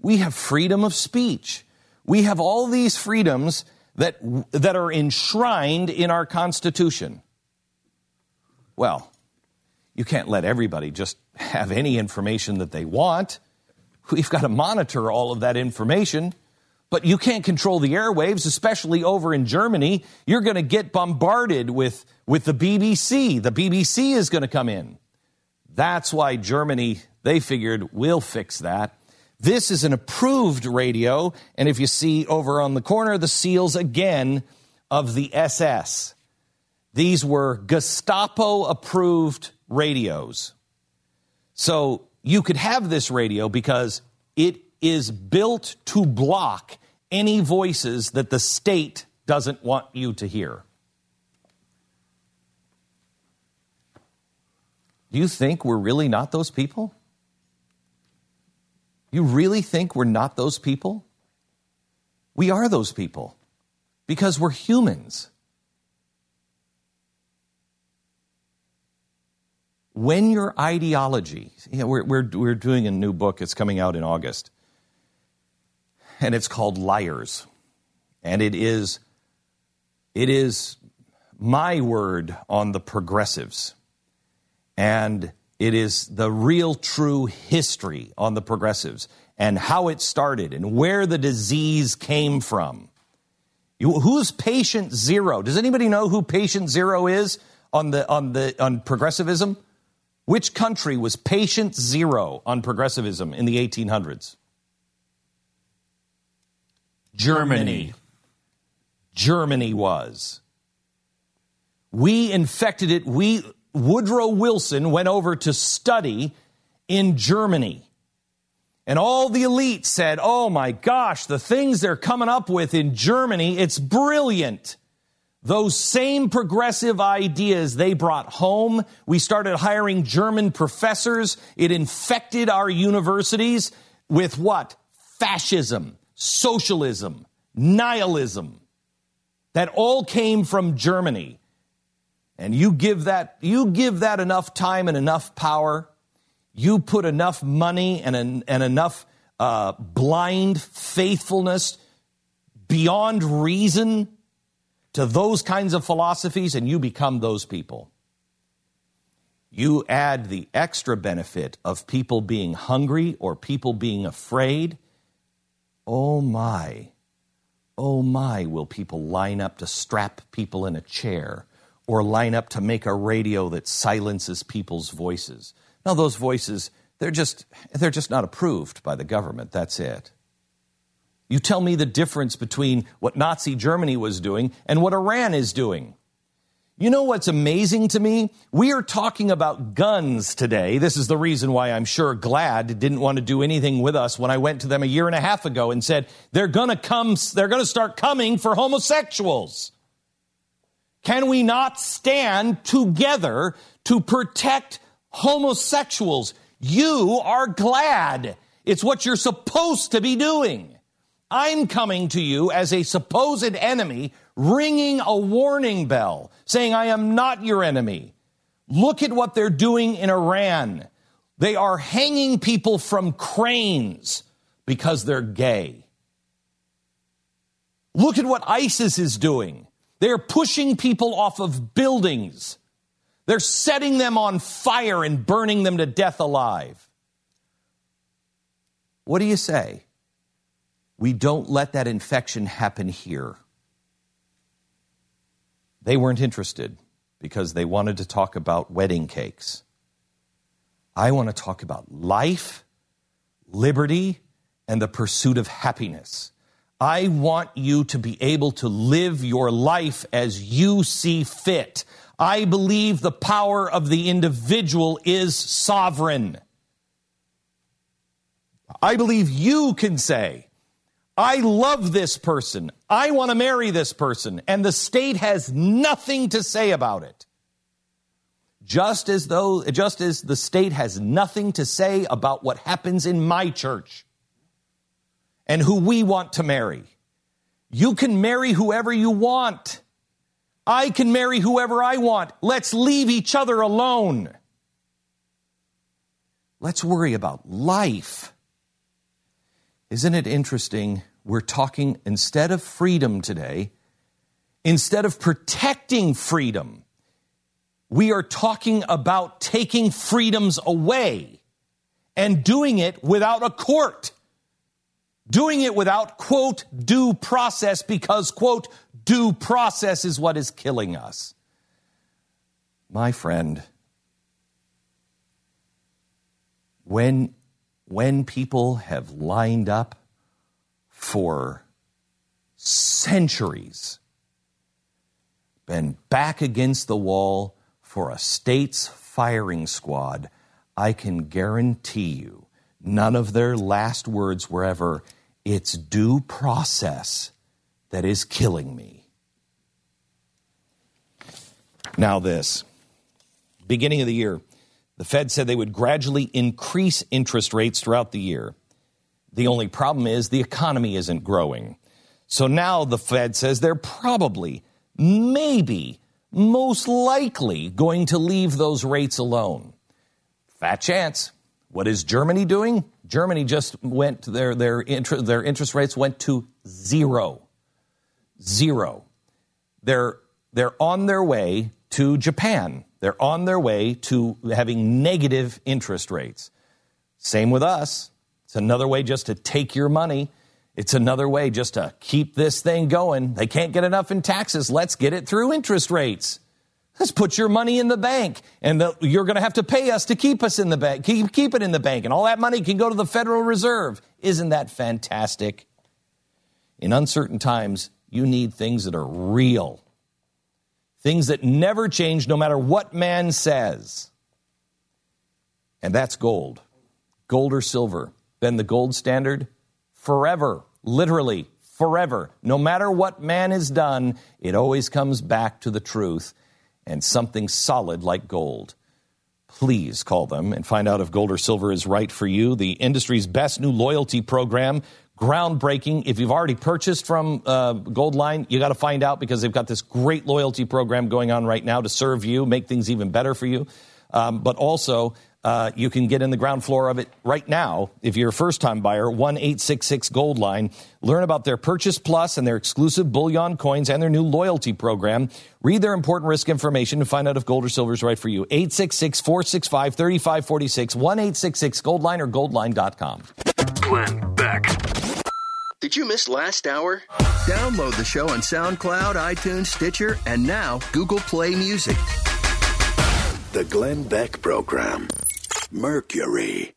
We have freedom of speech. We have all these freedoms that, that are enshrined in our Constitution. Well, you can't let everybody just have any information that they want. We've got to monitor all of that information, but you can't control the airwaves, especially over in Germany. You're going to get bombarded with, with the BBC. The BBC is going to come in. That's why Germany, they figured, we'll fix that. This is an approved radio, and if you see over on the corner, the seals again of the SS. These were Gestapo approved radios. So you could have this radio because it is built to block any voices that the state doesn't want you to hear. Do you think we're really not those people? You really think we're not those people? We are those people because we're humans. When your ideology, you know, we're, we're, we're doing a new book, it's coming out in August, and it's called Liars. And it is, it is my word on the progressives. And it is the real true history on the progressives and how it started and where the disease came from. You, who's patient zero? Does anybody know who patient zero is on the on the on progressivism? Which country was patient zero on progressivism in the 1800s? Germany. Germany was. We infected it. We Woodrow Wilson went over to study in Germany. And all the elites said, oh my gosh, the things they're coming up with in Germany, it's brilliant. Those same progressive ideas they brought home. We started hiring German professors. It infected our universities with what? Fascism, socialism, nihilism. That all came from Germany and you give that you give that enough time and enough power you put enough money and, and enough uh, blind faithfulness beyond reason to those kinds of philosophies and you become those people. You add the extra benefit of people being hungry or people being afraid. Oh my. Oh my will people line up to strap people in a chair or line up to make a radio that silences people's voices. Now those voices, they're just they're just not approved by the government. That's it. You tell me the difference between what Nazi Germany was doing and what Iran is doing. You know what's amazing to me? We are talking about guns today. This is the reason why I'm sure GLAAD didn't want to do anything with us when I went to them a year and a half ago and said, they're gonna come, they're gonna start coming for homosexuals. Can we not stand together to protect homosexuals? You are GLAAD. It's what you're supposed to be doing. I'm coming to you as a supposed enemy, ringing a warning bell, saying, I am not your enemy. Look at what they're doing in Iran. They are hanging people from cranes because they're gay. Look at what ISIS is doing. They're pushing people off of buildings. They're setting them on fire and burning them to death alive. What do you say? We don't let that infection happen here. They weren't interested because they wanted to talk about wedding cakes. I want to talk about life, liberty, and the pursuit of happiness. I want you to be able to live your life as you see fit. I believe the power of the individual is sovereign. I believe you can say, I love this person. I want to marry this person. And the state has nothing to say about it. Just as though, just as the state has nothing to say about what happens in my church and who we want to marry. You can marry whoever you want. I can marry whoever I want. Let's leave each other alone. Let's worry about life. Isn't it interesting? We're talking instead of freedom today, instead of protecting freedom, we are talking about taking freedoms away and doing it without a court. Doing it without, quote, due process because, quote, due process is what is killing us. My friend, when, when people have lined up for centuries, been back against the wall for a state's firing squad, I can guarantee you none of their last words were ever, it's due process that is killing me. Now, this beginning of the year, the Fed said they would gradually increase interest rates throughout the year. The only problem is the economy isn't growing. So now the Fed says they're probably, maybe, most likely going to leave those rates alone. Fat chance. What is Germany doing? Germany just went their their inter, their interest rates went to zero. Zero. They're they're on their way to Japan. They're on their way to having negative interest rates. Same with us. It's another way just to take your money. It's another way just to keep this thing going. They can't get enough in taxes. Let's get it through interest rates. Let's put your money in the bank, and the, you're going to have to pay us to keep us in the bank. Keep, keep it in the bank, and all that money can go to the Federal Reserve. Isn't that fantastic? In uncertain times, you need things that are real, things that never change, no matter what man says. And that's gold, gold or silver. Then the gold standard forever, literally forever. No matter what man has done, it always comes back to the truth and something solid like gold. Please call them and find out if gold or silver is right for you. The industry's best new loyalty program, groundbreaking. If you've already purchased from uh, Goldline, you got to find out because they've got this great loyalty program going on right now to serve you, make things even better for you. Um, but also, uh, you can get in the ground floor of it right now if you're a first time buyer. 1 866 Goldline. Learn about their Purchase Plus and their exclusive bullion coins and their new loyalty program. Read their important risk information to find out if gold or silver is right for you. 866 465 3546 1 866 Goldline or goldline.com. Glenn Beck. Did you miss last hour? Download the show on SoundCloud, iTunes, Stitcher, and now Google Play Music. The Glenn Beck Program. Mercury.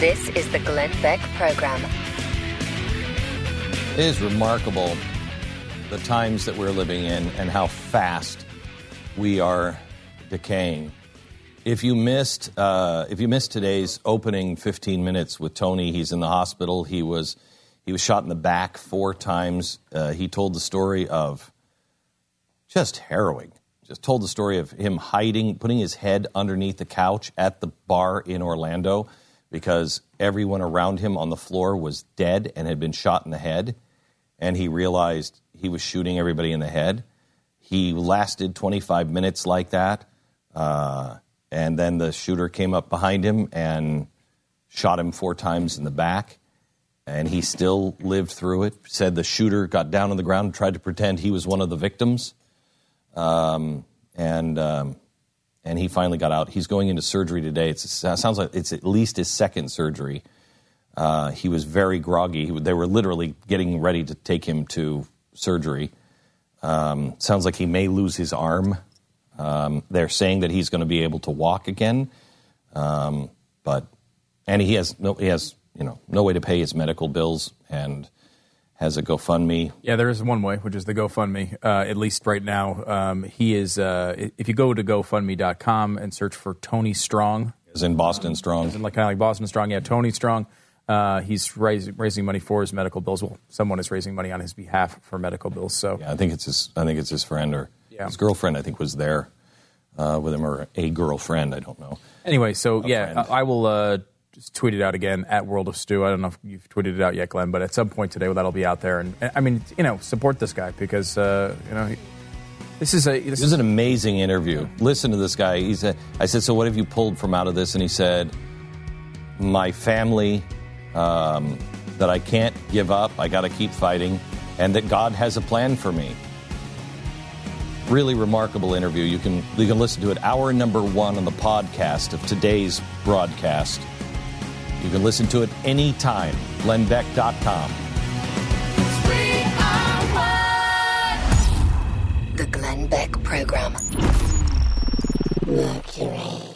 This is the Glenn Beck Program. It is remarkable the times that we're living in and how fast we are decaying. If you missed, uh, if you missed today's opening 15 minutes with Tony, he's in the hospital. He was he was shot in the back four times. Uh, he told the story of just harrowing. Just told the story of him hiding, putting his head underneath the couch at the bar in Orlando because everyone around him on the floor was dead and had been shot in the head. And he realized he was shooting everybody in the head. He lasted 25 minutes like that. Uh, and then the shooter came up behind him and shot him four times in the back. And he still lived through it. Said the shooter got down on the ground and tried to pretend he was one of the victims. Um, and um, and he finally got out. He's going into surgery today. It sounds like it's at least his second surgery. Uh, he was very groggy. He, they were literally getting ready to take him to surgery. Um, sounds like he may lose his arm. Um, they're saying that he's going to be able to walk again, um, but and he has no he has you know no way to pay his medical bills and has a GoFundMe. Yeah, there is one way, which is the GoFundMe. Uh, at least right now, um, he is. Uh, if you go to GoFundMe.com and search for Tony Strong, as in Boston Strong, as in like kind of like Boston Strong, yeah, Tony Strong. Uh, he's raising, raising money for his medical bills. Well, someone is raising money on his behalf for medical bills. So Yeah, I think it's his. I think it's his friend or Yeah. his girlfriend. I think was there uh, with him or a girlfriend. I don't know. Anyway, so yeah, I, I will uh, just tweet it out again at World of Stu. I don't know if you've tweeted it out yet, Glenn, but at some point today that'll be out there. And I mean, you know, support this guy because uh, you know he, This is a. This is an amazing interview. Listen to this guy. He said, "I said, so what have you pulled from out of this?" And he said, "My family, um, that I can't give up. I got to keep fighting, and that God has a plan for me." Really remarkable interview. You can you can listen to it. Hour number one on the podcast of today's broadcast. You can listen to it anytime. GlennBeck.com. The Glenn Beck Program. Mercury.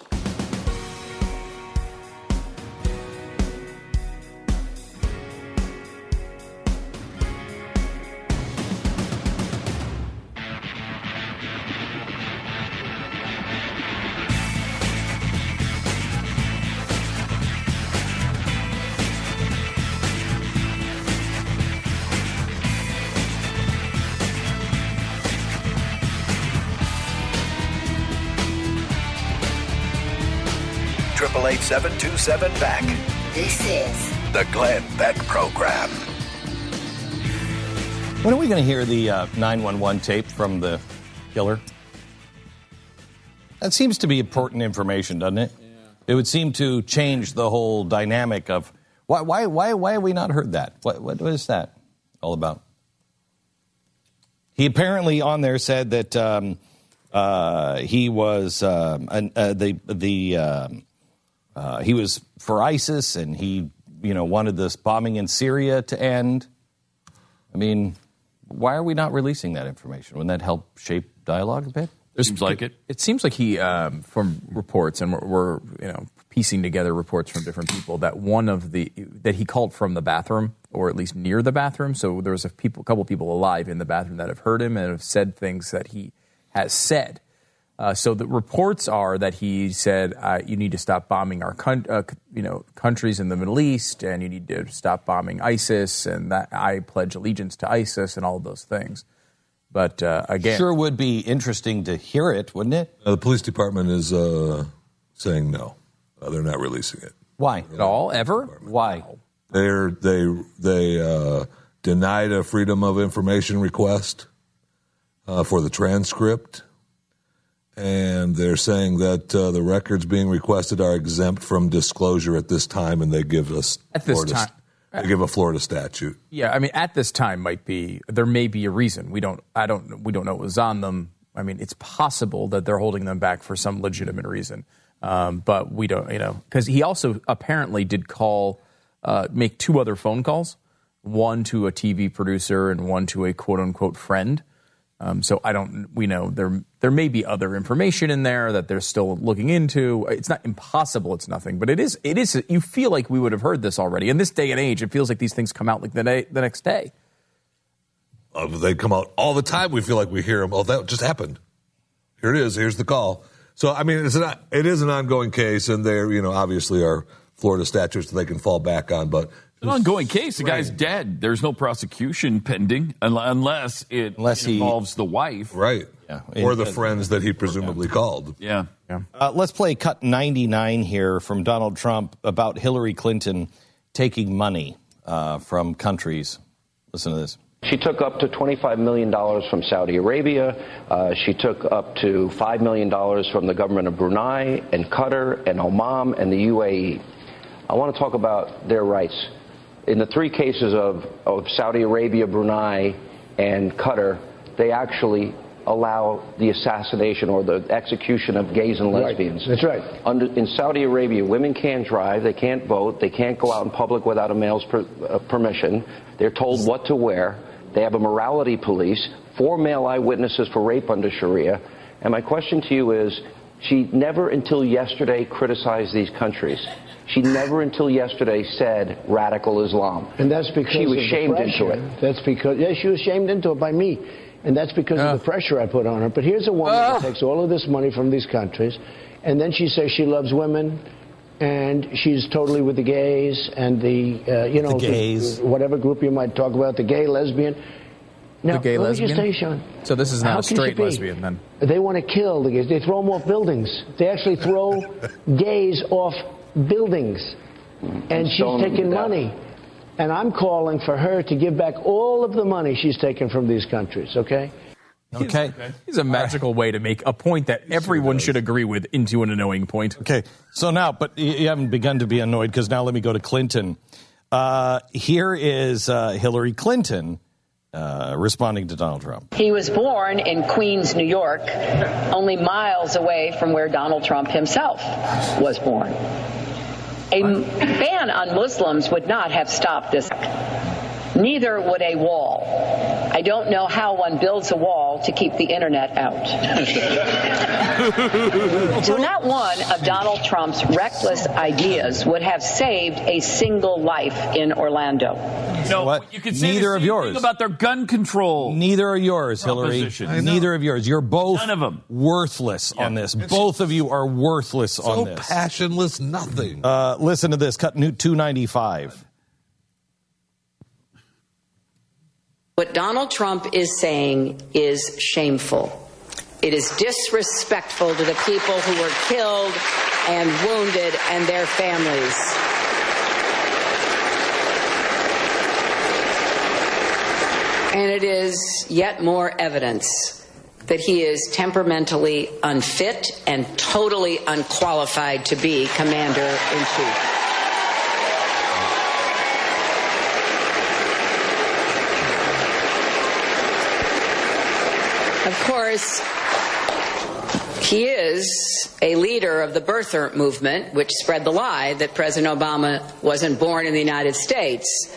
Seven two seven back. This is The Glenn Beck Program. When are we going to hear the uh, 911 tape from the killer? That seems to be important information, doesn't it? It would seem to change the whole dynamic of why, why, why, why have we not heard that? What, what, what is that all about? He apparently on there said that um, uh, he was um, an, uh, the the um, uh, he was for ISIS and he you know wanted this bombing in Syria to end. I mean, why are we not releasing that information? Wouldn't that help shape dialogue a bit? Seems like it. It seems like he, um, from reports, and we're, we're you know piecing together reports from different people that one of the that he called from the bathroom or at least near the bathroom. So there was a people, couple people alive in the bathroom that have heard him and have said things that he has said. Uh, so the reports are that he said, uh, "You need to stop bombing our, coun- uh, you know, countries in the Middle East, and you need to stop bombing ISIS, and that I pledge allegiance to ISIS, and all of those things." But uh, again, Sure would be interesting to hear it, wouldn't it? Uh, the police department is uh, saying no. Uh, they're not releasing it. Why? at all, ever? Why? They're, they they uh, denied a freedom of information request uh, for the transcript, and they're saying that uh, the records being requested are exempt from disclosure at this time, and they give us At this Florida, time. They give a Florida statute. Yeah, I mean, at this time might be there may be a reason we don't. I don't. We don't know what was on them. I mean, it's possible that they're holding them back for some legitimate reason, um, but we don't. You know, because he also apparently did call, uh, make two other phone calls, one to a TV producer and one to a quote unquote friend. Um, so I don't. We know there there may be other information in there that they're still looking into. It's not impossible. It's nothing, but it is. It is. You feel like we would have heard this already. In this day and age, it feels like these things come out like the day, the next day. Uh, they come out all the time. We feel like we hear them. Oh, that just happened. Here it is. Here's the call. So I mean, it's an, it is an ongoing case, and there, you know, obviously are Florida statutes that they can fall back on. But An ongoing case. The guy's dead. There's no prosecution pending unless it Unless he- involves the wife. right, Yeah. or the And- friends that he presumably called. Yeah. Yeah. Uh, let's play cut 99 here from Donald Trump about Hillary Clinton taking money uh, from countries. Listen to this. She took up to $25 million from Saudi Arabia. Uh, she took up to $5 million from the government of Brunei and Qatar and Oman and the UAE. I want to talk about their rights. In the three cases of, of Saudi Arabia, Brunei, and Qatar, they actually allow the assassination or the execution of gays and Right. lesbians. That's right. Under, in Saudi Arabia, women can't drive, they can't vote, they can't go out in public without a male's per, uh, permission. They're told what to wear. They have a morality police, four male eyewitnesses for rape under Sharia. And my question to you is she never until yesterday criticized these countries. She never until yesterday said radical Islam. And that's because she was shamed into it. That's because yeah, she was shamed into it by me, and that's because of the pressure I put on her. But here's a woman that takes all of this money from these countries, and then she says she loves women, and she's totally with the gays and the uh, you know the gays. whatever group you might talk about, the gay lesbian. Now, the gay let lesbian. me just tell you, Sean. So this is How not a can she straight be? lesbian then. They want to kill the gays. They throw them off buildings. They actually throw [laughs] gays off buildings. And she's Stone them to taking money. And I'm calling for her to give back all of the money she's taken from these countries, okay? Okay. He's a magical way to make a point that everyone should agree with into an annoying point. Okay. So now, but you you haven't begun to be annoyed because now let me go to Clinton. Uh, here is uh, Hillary Clinton uh, responding to Donald Trump. He was born in Queens, New York, only miles away from where Donald Trump himself was born. A ban on Muslims would not have stopped this. Neither would a wall. I don't know how one builds a wall to keep the internet out. [laughs] so, not one of Donald Trump's reckless ideas would have saved a single life in Orlando. No, you could say Neither the of yours. thing about their gun control. Neither are yours, Hillary. Proposition. I know. Neither of yours. You're both None of 'em. worthless on this. Both of you are worthless So on this. passionless, nothing. Uh, listen to this. Cut new 295. What Donald Trump is saying is shameful. It is disrespectful to the people who were killed and wounded and their families. And it is yet more evidence that he is temperamentally unfit and totally unqualified to be commander in chief. Of course, he is a leader of the birther movement, which spread the lie that President Obama wasn't born in the United States.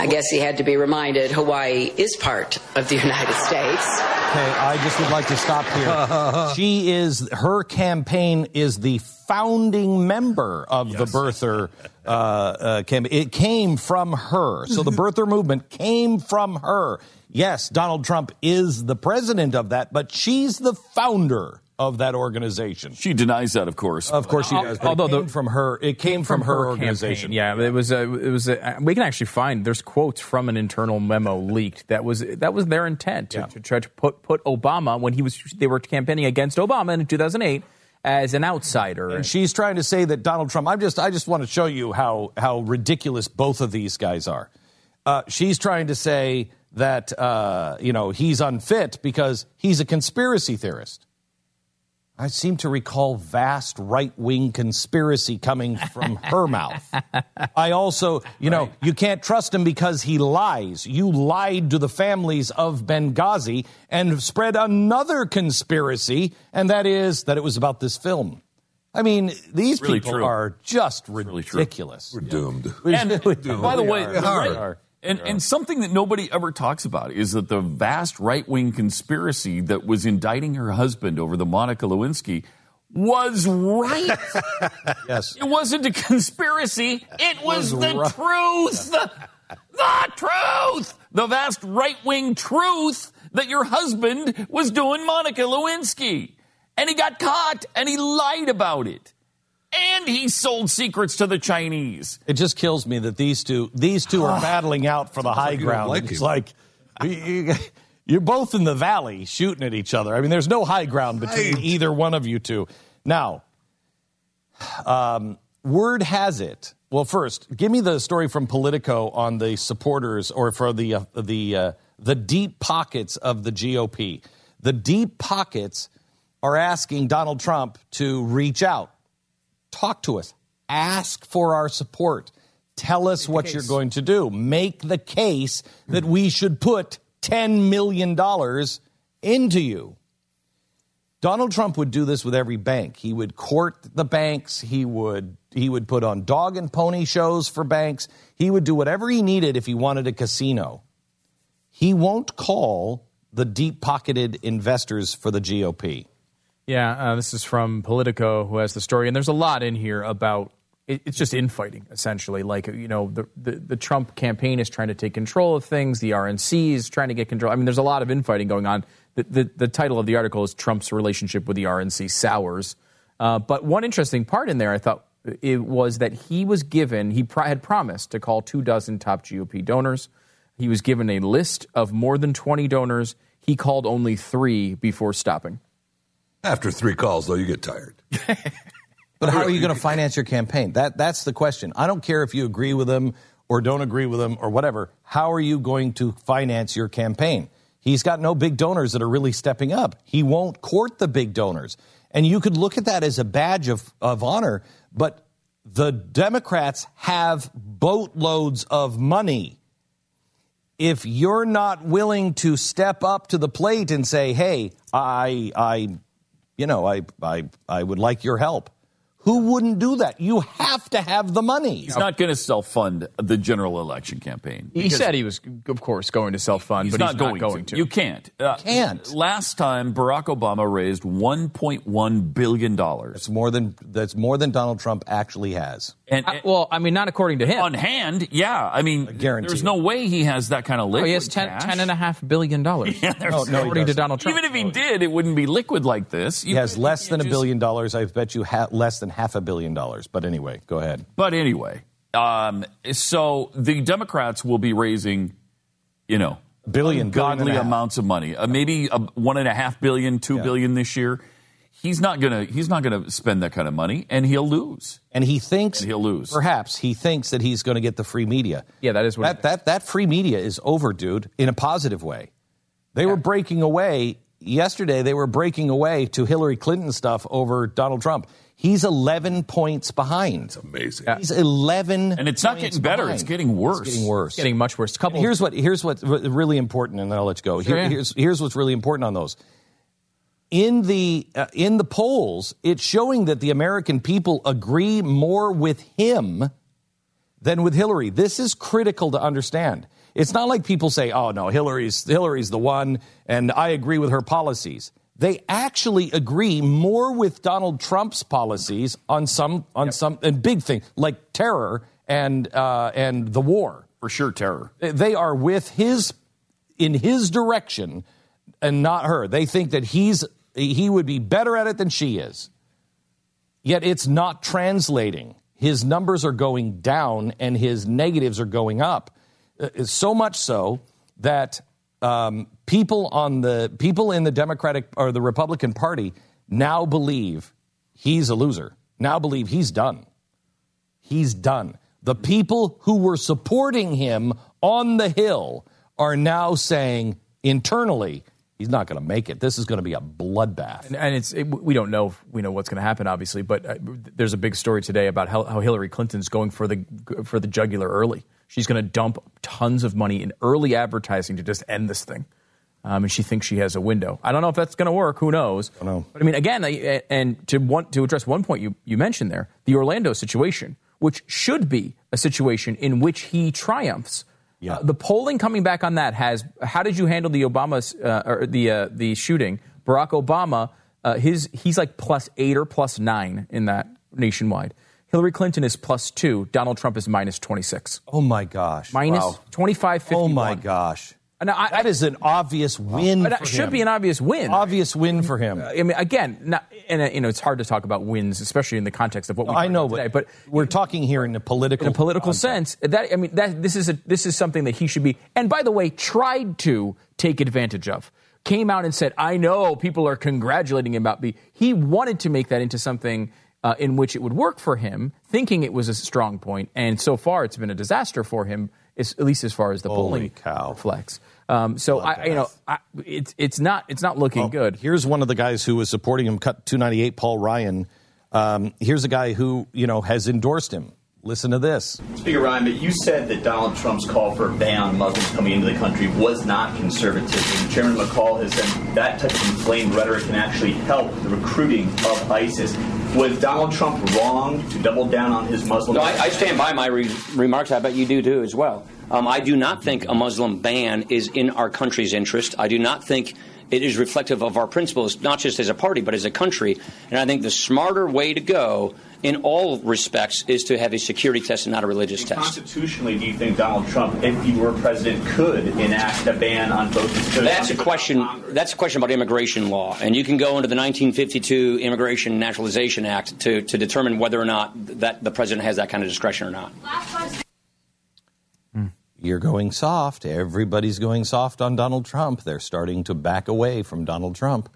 I guess he had to be reminded Hawaii is part of the United [laughs] States. Okay, I just would like to stop here. [laughs] she is her campaign is the founding member of the birther uh, uh, campaign. It came from her, so the [laughs] birther movement came from her. Yes, Donald Trump is the president of that, but she's the founder of that organization. She denies that, of course. Of course she does. But although it came the- from her, it came from, her, organization. campaign. Yeah, it was a, it was a, we can actually find there's quotes from an internal memo leaked that was that was their intent to, to try to put put Obama when he was they were campaigning against Obama in 2008 as an outsider. And she's trying to say that Donald Trump. I'm just, I just want to show you how how ridiculous both of these guys are. Uh, she's trying to say that uh, you know he's unfit because he's a conspiracy theorist. I seem to recall vast right wing conspiracy coming from her [laughs] mouth. I also, you know, you can't trust him because he lies. You lied to the families of Benghazi and spread another conspiracy, and that is that it was about this film. I mean, these Really people true. are just ridiculous. We're doomed. And [laughs] We by the way, are. the We right- and, and something that nobody ever talks about is that the vast right wing conspiracy that was indicting her husband over the Monica Lewinsky was right. [laughs] yes. It wasn't a conspiracy, it was, was the right. truth. The, the truth. The vast right wing truth that your husband was doing Monica Lewinsky. And he got caught and he lied about it. And he sold secrets to the Chinese. It just kills me that these two these two are [sighs] battling out for the high like ground. like it's like you- [laughs] you're both in the valley shooting at each other. I mean, there's no high ground between Right. either one of you two. Now, um, word has it. Well, first, give me the story from Politico on the supporters or for the uh, the uh, the deep pockets of the GOP. The deep pockets are asking Donald Trump to reach out talk to us, ask for our support, tell us what you're going to do, make the case that we should put $10 million into you. Donald Trump would do this with every bank. He would court the banks. He would he would put on dog and pony shows for banks. He would do whatever he needed if he wanted a casino. He won't call the deep-pocketed investors for the GOP. Yeah, uh, this is from Politico, who has the story, and there's a lot in here about it, it's just infighting essentially. Like you know, the, the the Trump campaign is trying to take control of things. The RNC is trying to get control. I mean, there's a lot of infighting going on. The the, the title of the article is Trump's relationship with the RNC sours. Uh, but one interesting part in there, I thought, it was that he was given he had promised to call two dozen top GOP donors. He was given a list of more than 20 donors. He called only three before stopping. After three calls, though, you get tired. [laughs] But how are you going to finance your campaign? That that's the question. I don't care if you agree with them or don't agree with them or whatever. How are you going to finance your campaign? He's got no big donors that are really stepping up. He won't court the big donors. And you could look at that as a badge of, of honor, but the Democrats have boatloads of money. If you're not willing to step up to the plate and say, hey, I, I, you know, I, I, I would like your help. Who wouldn't do that? You have to have the money. He's not going to self fund the general election campaign. He said he was, of course, going to self fund, He's but not he's going, not going to. You can't. Uh, can't. Last time, Barack Obama raised 1.1 billion dollars. That's more than that's more than Donald Trump actually has. And, Uh, well, I mean, not according to him. on hand, yeah. I mean, guarantee there's no way he has that kind of Oh, liquid he has 10, cash. ten and a half billion dollars. [laughs] Yeah, No, no, according to. Donald Trump. Even if he did, it wouldn't be liquid like this. He has could- less than a just- billion dollars. I bet you ha- less than half a billion dollars. But anyway, go ahead. But anyway, um, so the Democrats will be raising, you know, Billion, billion godly a amounts of money. Uh, maybe a one and a half billion, two billion this year. He's not gonna. He's not gonna spend that kind of money, and he'll lose. And he thinks And he'll lose. Perhaps he thinks that he's going to get the free media. Yeah, that is what. That that that free media is over, dude, in a positive way. They were breaking away yesterday. They were breaking away to Hillary Clinton stuff over Donald Trump. He's 11 points behind. It's Amazing. He's 11 And it's not getting better, behind. it's getting worse. It's getting worse. getting much worse. Couple. Here's what here's what's really important, and then I'll let you go. Sure, Here- yeah. here's here's what's really important on those. In the uh, in the polls, it's showing that the American people agree more with him than with Hillary. This is critical to understand. It's not like people say, "Oh no, Hillary's Hillary's the one," and I agree with her policies. They actually agree more with Donald Trump's policies on some on some and big thing like terror and uh, and the war. For sure, terror. They are with his in his direction and not her. They think that he's he would be better at it than she is. Yet it's not translating. His numbers are going down and his negatives are going up. Uh, So much so that um, people on the people in the Democratic or the Republican Party now believe he's a loser. Now believe he's done. He's done. The people who were supporting him on the Hill are now saying internally, he's not going to make it. This is going to be a bloodbath. and, and it's it, we don't know if we know what's going to happen, obviously. But uh, there's a big story today about how, how Hillary Clinton's going for the for the jugular early. She's going to dump tons of money in early advertising to just end this thing. Um, and she thinks she has a window. I don't know if that's going to work. Who knows? I know. But I mean, again, I- and to want to address one point you, you mentioned there, the Orlando situation, which should be a situation in which he triumphs. Yeah. Uh, the polling coming back on that has. How did you handle the Obama uh, or the uh, the shooting? Barack Obama, uh, his he's like plus eight or plus nine in that nationwide. Hillary Clinton is plus two. Donald Trump is minus twenty six. Oh my gosh. Minus Wow. 25, Oh my gosh. And I, That is an obvious win. That should him. be an obvious win. obvious win for him. I mean, again, not, and uh, you know, it's hard to talk about wins, especially in the context of what we I know, today. but, But we're talking here in a political in a political sense, that I mean, that this is a, this is something that he should be. And by the way, tried to take advantage of. Came out and said, "I know people are congratulating him about me." He wanted to make that into something. Uh, in which it would work for him, thinking it was a strong point, and so far it's been a disaster for him, is, at least as far as the Holy polling cow. reflects. Um, so I, you know, I, it's it's not it's not looking good. Here's one of the guys who was supporting him, cut 298, Paul Ryan. Um, here's a guy who, you know, has endorsed him. Listen to this. Speaker Ryan, but you said that Donald Trump's call for a ban on Muslims coming into the country was not conservatism. Chairman McCaul has said that type of inflamed rhetoric can actually help the recruiting of ISIS. Was Donald Trump wrong to double down on his Muslim? No, I, I stand by my re- remarks. I bet you do too as well. Um, I do not think a Muslim ban is in our country's interest. I do not think it is reflective of our principles, not just as a party, but as a country. And I think the smarter way to go in all respects is to have a security test and not a religious test. Constitutionally, do you think Donald Trump, if he were president, could enact a ban on both? That's a question. That's a question about immigration law, and you can go into the 1952 Immigration and Naturalization Act to, to determine whether or not that the president has that kind of discretion or not. You're going soft. Everybody's going soft on Donald Trump. They're starting to back away from Donald Trump.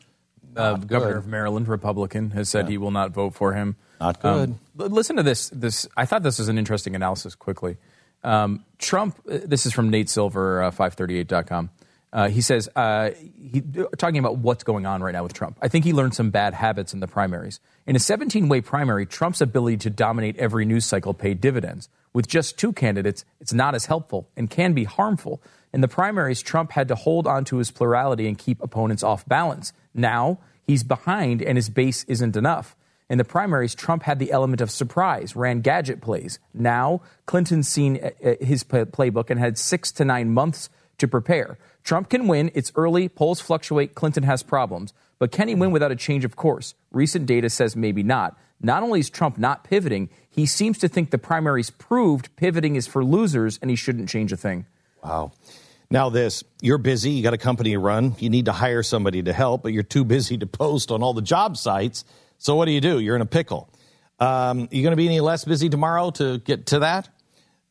uh, governor of Maryland, Republican, has said he will not vote for him. Not good. Um, listen to this. This I thought this was an interesting analysis. Quickly, um, Trump. uh, This is from Nate Silver, uh, 538.com. Uh, he says, uh, he, talking about what's going on right now with Trump. I think he learned some bad habits in the primaries. In a 17 way primary, Trump's ability to dominate every news cycle paid dividends. With just two candidates, it's not as helpful and can be harmful. In the primaries, Trump had to hold on to his plurality and keep opponents off balance. Now, he's behind and his base isn't enough. In the primaries, Trump had the element of surprise, ran gadget plays. Now, Clinton's seen uh, his playbook and had six to nine months to prepare. Trump can win. It's early. Polls fluctuate. Clinton has problems. But can he win without a change of course? Recent data says maybe not. Not only is Trump not pivoting, he seems to think the primaries proved pivoting is for losers and he shouldn't change a thing. Wow. Now, this, you're busy, you got a company to run, you need to hire somebody to help, but you're too busy to post on all the job sites. So, what do you do? You're in a pickle. Um, you going to be any less busy tomorrow to get to that?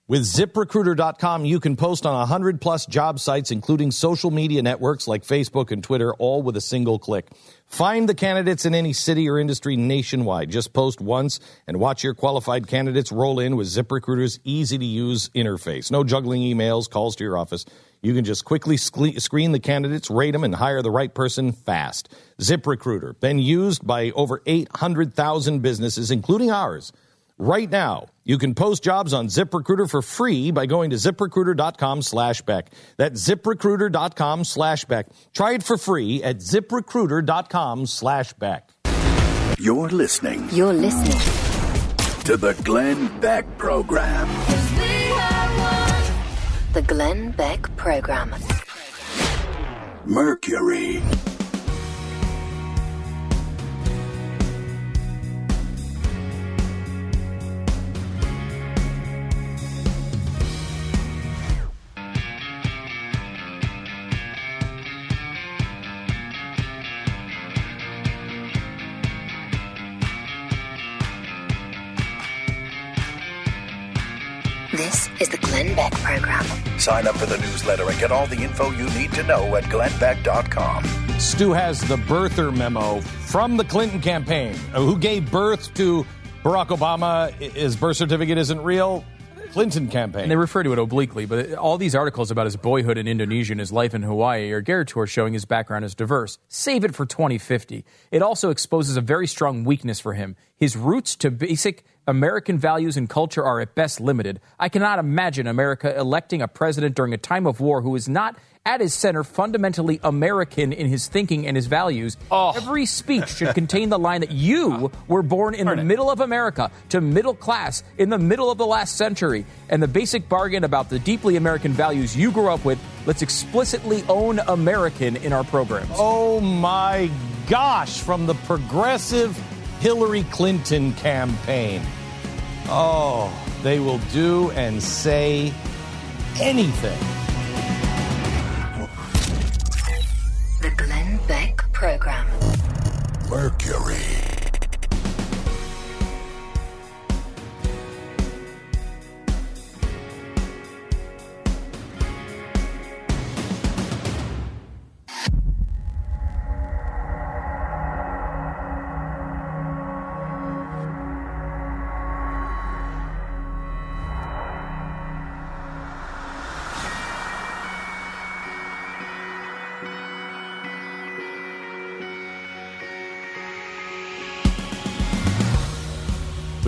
With ziprecruiter.com, you can post on 100 plus job sites, including social media networks like Facebook and Twitter, all with a single click. Find the candidates in any city or industry nationwide. Just post once and watch your qualified candidates roll in with ZipRecruiter's easy to use interface. No juggling emails, calls to your office. You can just quickly screen the candidates, rate them, and hire the right person fast. ZipRecruiter, been used by over 800,000 businesses, including ours. Right now, you can post jobs on ZipRecruiter for free by going to ziprecruiter.com slash Beck. That's ziprecruiter.com slash Beck. Try it for free at ziprecruiter.com slash Beck. You're listening You're listening to the Glenn Beck Program. the Glenn Beck Program. Mercury. This is the Glenn Beck Program. Sign up for the newsletter and get all the info you need to know at glennbeck.com. Stu has the birther memo from the Clinton campaign. Uh, Who gave birth to Barack Obama? His birth certificate isn't real. Clinton campaign. And they refer to it obliquely, but all these articles about his boyhood in Indonesia and his life in Hawaii are geared towards showing his background is diverse. Save it for 2050. It also exposes a very strong weakness for him. His roots to basic American values and culture are at best limited. I cannot imagine America electing a president during a time of war who is not at his center fundamentally American in his thinking and his values. Oh. Every speech should [laughs] contain the line that you were born in the middle of America to middle class in the middle of the last century. And the basic bargain about the deeply American values you grew up with, let's explicitly own American in our programs. Oh my gosh, from the progressive Hillary Clinton campaign. Oh, they will do and say anything. The Glenn Beck Program. Mercury.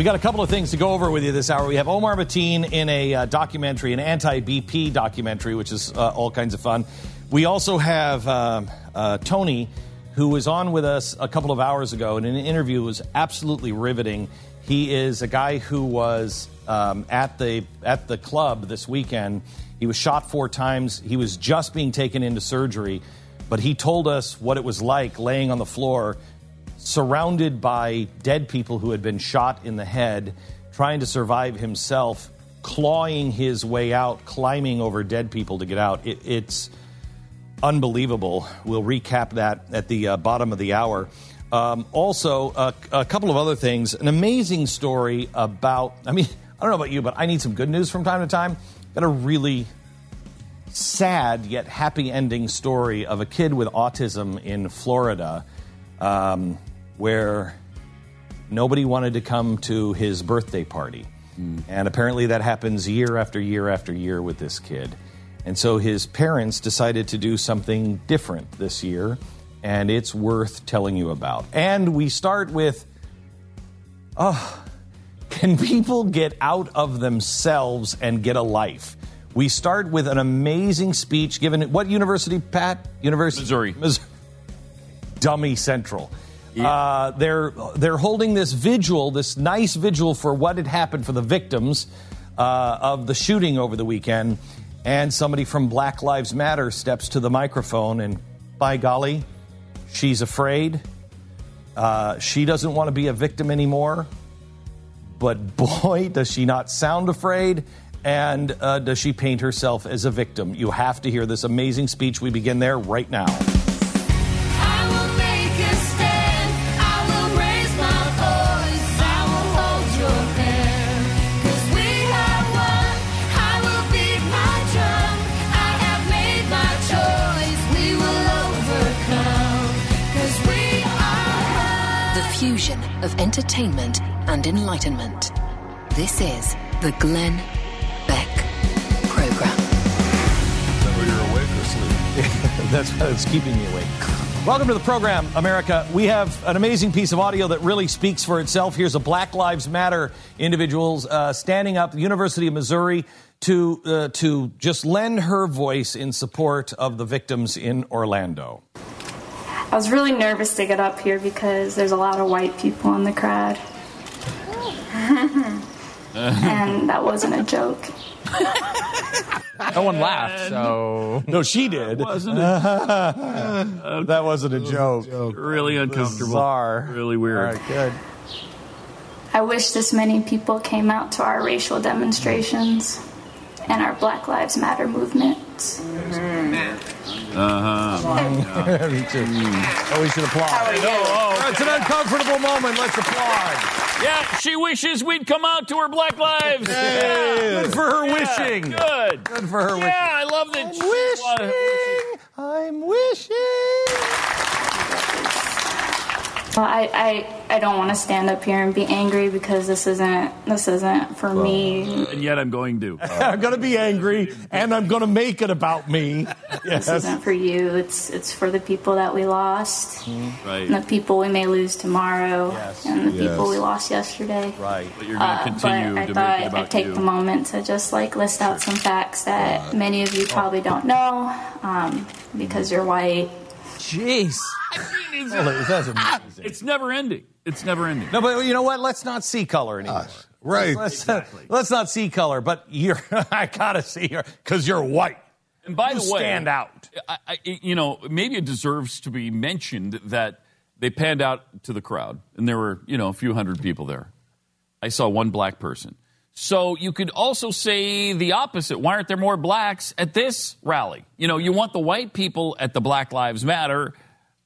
Got a couple of things to go over with you this hour. We have Omar Mateen in a uh, documentary, an anti BP documentary, which is uh, all kinds of fun. We also have um uh, Tony, who was on with us a couple of hours ago in an interview was absolutely riveting. He is a guy who was um, at the at the club this weekend. He was shot four times. He was just being taken into surgery, but he told us what it was like laying on the floor surrounded by dead people who had been shot in the head, trying to survive himself, clawing his way out, climbing over dead people to get out. It, it's unbelievable. We'll recap that at the uh, bottom of the hour. Um, also, a, a couple of other things. An amazing story about, I mean, I don't know about you, but I need some good news from time to time. Got a really sad yet happy ending story of a kid with autism in Florida um, where nobody wanted to come to his birthday party. Hmm. And apparently that happens year after year after year with this kid. And so his parents decided to do something different this year, and it's worth telling you about. And we start with oh, can people get out of themselves and get a life? We start with an amazing speech given at what university, Pat? University Missouri. Missouri. Dummy Central. Uh, they're they're holding this vigil, this nice vigil for what had happened for the victims uh, of the shooting over the weekend, and somebody from Black Lives Matter steps to the microphone, and by golly, she's afraid. Uh, she doesn't want to be a victim anymore, but boy, [laughs] does she not sound afraid. And uh, does she paint herself as a victim? You have to hear this amazing speech. We begin there right now. Entertainment and enlightenment. This is the Glenn Beck Program. [laughs] That's that's keeping me awake. Welcome to the program, America. We have an amazing piece of audio that really speaks for itself. Here's a Black Lives Matter individuals uh, standing up, the University of Missouri, to uh, to just lend her voice in support of the victims in Orlando. I was really nervous to get up here because there's a lot of white people in the crowd. [laughs] and that wasn't a joke. No one laughed, so. [laughs] No, she did. Wasn't [laughs] it? that wasn't a joke. Really uncomfortable. Bizarre. Really weird. All right, good. I wish this many people came out to our racial demonstrations and our Black Lives Matter movement. Mm-hmm. Uh-huh. [laughs] Me too. Oh, we should applaud. How are you? Oh, It's an uncomfortable moment. Let's applaud. Yeah, she wishes we'd come out to her Black Lives. Hey, good for her Yeah, wishing. Good. Good for her wishing. Yeah, I love that. wishing. I'm wishing. Well, I, I, I don't want to stand up here and be angry because this isn't this isn't for me. And yet I'm going to. [laughs] I'm going to be angry, and I'm going to make it about me. Yes. This isn't for you. It's it's for the people that we lost, Right. and the people we may lose tomorrow, Yes. and the people we lost yesterday. Right. But you're going to continue Uh, but I thought make it I'd take you. the moment to just like list out some facts that many of you probably don't know um, because you're white. Jeez. Hold it, that's amazing. It's never ending. It's never ending. No, but you know what? Let's not see color anymore. Right. Let's, let's not see color, but you're, [laughs] I gotta see her because you're white. And by You the way, stand out. I, I, you know, maybe it deserves to be mentioned that they panned out to the crowd, and there were, you know, a few hundred people there. I saw one black person. So you could also say the opposite. Why aren't there more blacks at this rally? You know, you want the white people at the Black Lives Matter.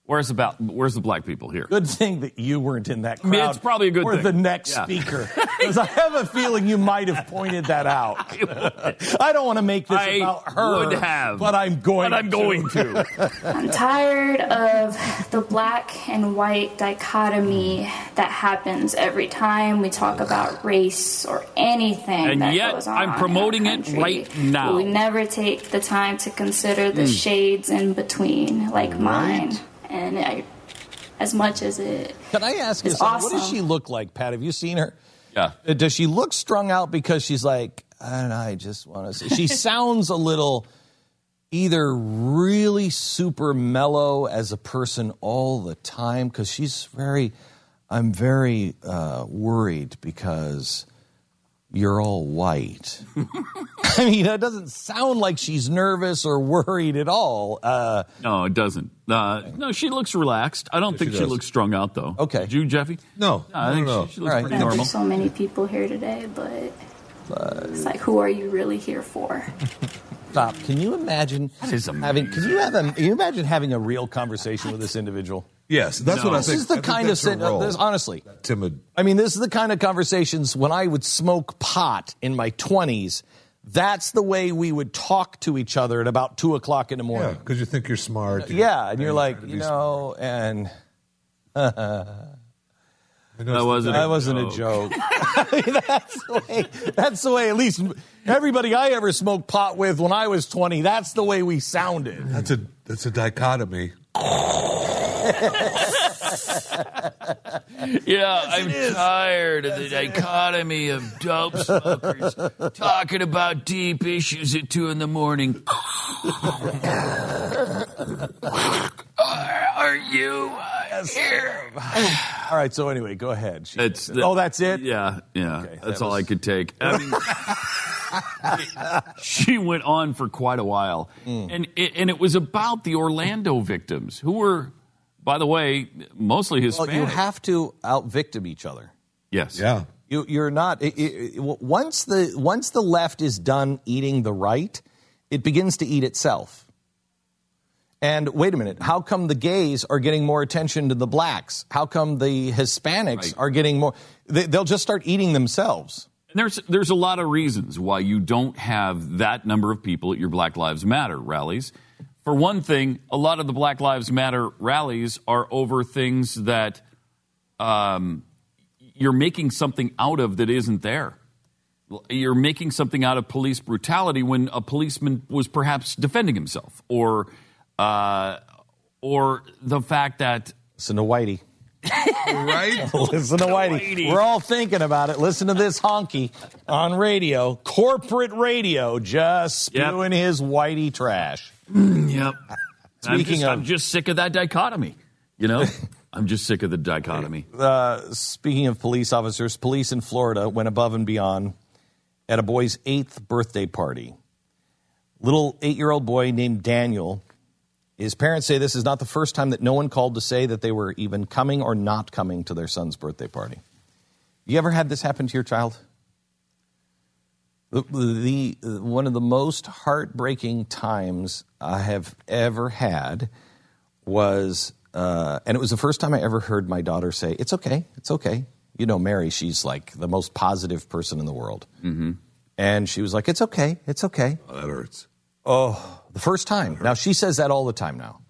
Where's about? Where's the black people here? Good thing that you weren't in that I mean, crowd. it's probably a good or thing. the next Yeah. speaker, [laughs] because I have a feeling you might have pointed that out. [laughs] I don't want to make this I about her, would have, but I'm going. but I'm going to. [laughs] I'm tired of the black and white dichotomy that happens every time we talk about race or anything And that yet, goes on. I'm promoting it right now. We never take the time to consider the Mm. shades in between, like mine. And I, as much as it Can I ask you something? awesome. What does she look like, Pat? Have you seen her? Yeah. Uh, Does she look strung out because she's like, I don't know, I just want to see. She [laughs] sounds a little either really super mellow as a person all the time because she's very, I'm very uh, worried because you're all white. [laughs] I mean, it doesn't sound like she's nervous or worried at all. Uh, No, it doesn't. Uh, no, she looks relaxed. I don't think she does. looks strung out, though. Okay. Did you, Jeffy? No. I think no, no. she, she looks pretty normal. There's so many people here today, but it's like, who are you really here for? [laughs] [laughs] Stop. Can you imagine having? Can you have a? Can you imagine having a real conversation with this individual? Yes, that's what I This think. is the I think kind of that's her sit- uh, role. this, honestly. Timid. I mean, this is the kind of conversations when I would smoke pot in my twenties. That's the way we would talk to each other at about two o'clock in the Yeah, morning. because you think you're smart. Yeah, and you're like, you know, and [laughs] That wasn't. That wasn't a joke. [laughs] that's the way. That's the way. At least everybody I ever smoked pot with when I was twenty. That's the way we sounded. That's a that's a dichotomy. [laughs] [laughs] Yeah, I'm tired of the dichotomy of dope smokers talking about deep issues at two in the morning. [laughs] Are you uh, here? All right. So anyway, go ahead. She- It's the- oh, that's it. Yeah, yeah. Okay, that's that all was- I could take. I mean, [laughs] she went on for quite a while, Hmm. and it, and it was about the Orlando victims who were, by the way, mostly Well, you have to out victim each other. yes. Yeah. You, you're not. It, it, it- once the once the left is done eating the right, it begins to eat itself. And wait a minute, how come the gays are getting more attention than the blacks? How come the Hispanics Right. are getting more? They, they'll just start eating themselves. And there's there's a lot of reasons why you don't have that number of people at your Black Lives Matter rallies. For one thing, a lot of the Black Lives Matter rallies are over things that um, you're making something out of that isn't there. You're making something out of police brutality when a policeman was perhaps defending himself, or uh, or the fact that Listen to Whitey. right? [laughs] Listen to Whitey. Whitey. We're all thinking about it. Listen to this honky on radio, corporate radio, just Yep. spewing his Whitey trash. Yep. [laughs] I'm Speaking just, of- I'm just sick of that dichotomy. You know, [laughs] I'm just sick of the dichotomy. uh, speaking of police officers, police in Florida went above and beyond at a boy's eighth birthday party. Little eight year old boy named Daniel. His parents say this is not the first time that no one called to say that they were even coming or not coming to their son's birthday party. You ever had this happen to your child? The, the, the- one of the most heartbreaking times I have ever had was, uh, and it was the first time I ever heard my daughter say, "It's okay, it's okay." You know, Mary, she's like the most positive person in the world, mm-hmm. and she was like, "It's okay, it's okay." Oh, that hurts. Oh, the first time. Now she says that all the time now,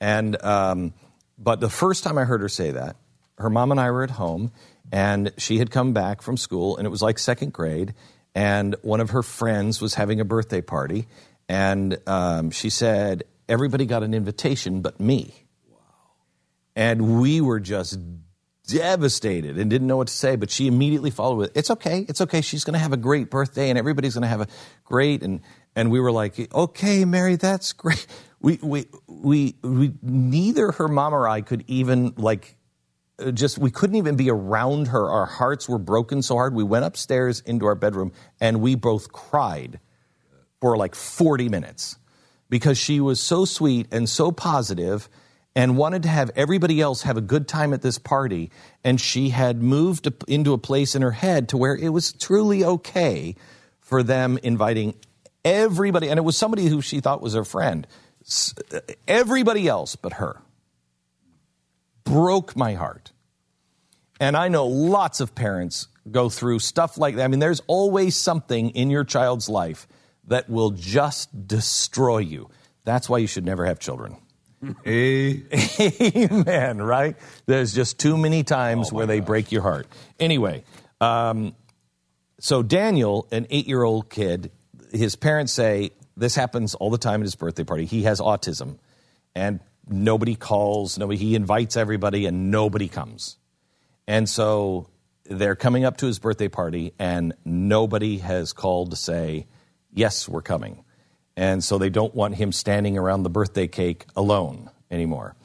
and um, but the first time I heard her say that, her mom and I were at home, and she had come back from school, and it was like second grade, and one of her friends was having a birthday party, and um, she said everybody got an invitation but me. Wow. And we were just devastated and didn't know what to say, but she immediately followed with, "It's okay, it's okay. She's going to have a great birthday, and everybody's going to have a great." And and we were like, "Okay, Mary, that's great." [laughs] We we we we neither her mom or I could even like just we couldn't even be around her. Our hearts were broken so hard. We went upstairs into our bedroom and we both cried for like 40 minutes because she was so sweet and so positive and wanted to have everybody else have a good time at this party and she had moved into a place in her head to where it was truly okay for them inviting everybody and it was somebody who she thought was her friend everybody else but her broke my heart and I know lots of parents go through stuff like that. I mean, there's always something in your child's life that will just destroy you. That's why you should never have children. Amen, [laughs] right? There's just too many times where they break your heart. Anyway, um, so Daniel, an eight year old kid, his parents say this happens all the time at his birthday party. He has autism, and nobody calls, nobody, he invites everybody, and nobody comes. And so they're coming up to his birthday party, and nobody has called to say, Yes, we're coming. And so they don't want him standing around the birthday cake alone anymore.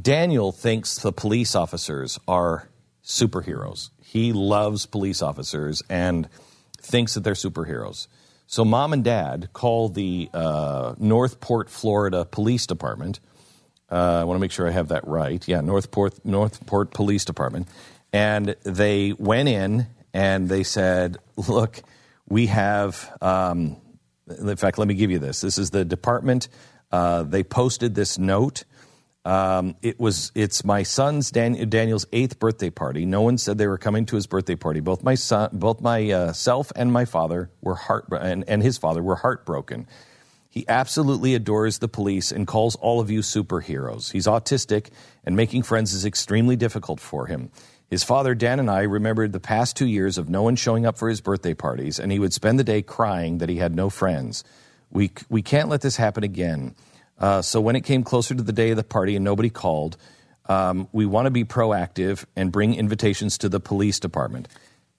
Daniel thinks the police officers are superheroes. He loves police officers and thinks that they're superheroes. So mom and dad call the uh, North Port, Florida Police Department. Uh, I want to make sure I have that right. Yeah, North Port, Northport Police Department. And they went in and they said, look, we have, um, in fact, let me give you this. This is the department. Uh, they posted this note. Um, it was it's my son's Dan, Daniel's eighth birthday party. No one said they were coming to his birthday party. Both my son, both my uh, self and my father were heart and, and his father were heartbroken. He absolutely adores the police and calls all of you superheroes. He's autistic, and making friends is extremely difficult for him. His father, Dan, and I remembered the past two years of no one showing up for his birthday parties, and he would spend the day crying that he had no friends. We, we can't let this happen again. Uh, so when it came closer to the day of the party and nobody called, um, we want to be proactive and bring invitations to the police department.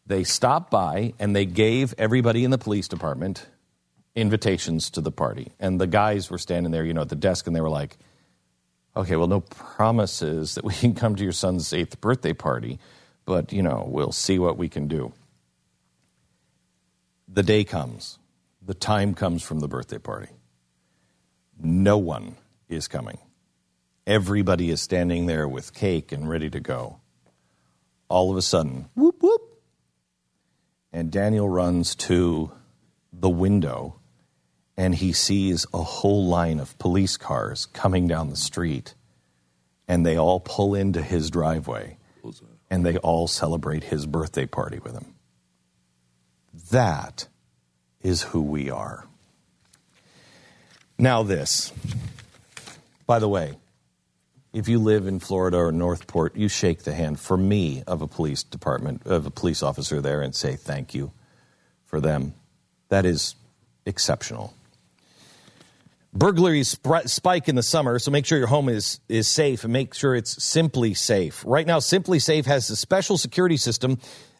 They stopped by and they gave everybody in the police department invitations to the party. And the guys were standing there, you know, at the desk, and they were like, okay, well, no promises that we [laughs] can come to your son's eighth birthday party, but, you know, we'll see what we can do. The day comes, the time comes from the birthday party. No one is coming. Everybody is standing there with cake and ready to go. All of a sudden, whoop, whoop. And Daniel runs to the window and he sees a whole line of police cars coming down the street. And they all pull into his driveway and they all celebrate his birthday party with him. That is who we are. Now, this. By the way, if you live in Florida or North Port, you shake the hand for me of a police department, of a police officer there, and say thank you for them. That is exceptional. Burglaries sp- spike in the summer, so make sure your home is, is safe and make sure it's SimpliSafe. Right now, SimpliSafe has a special security system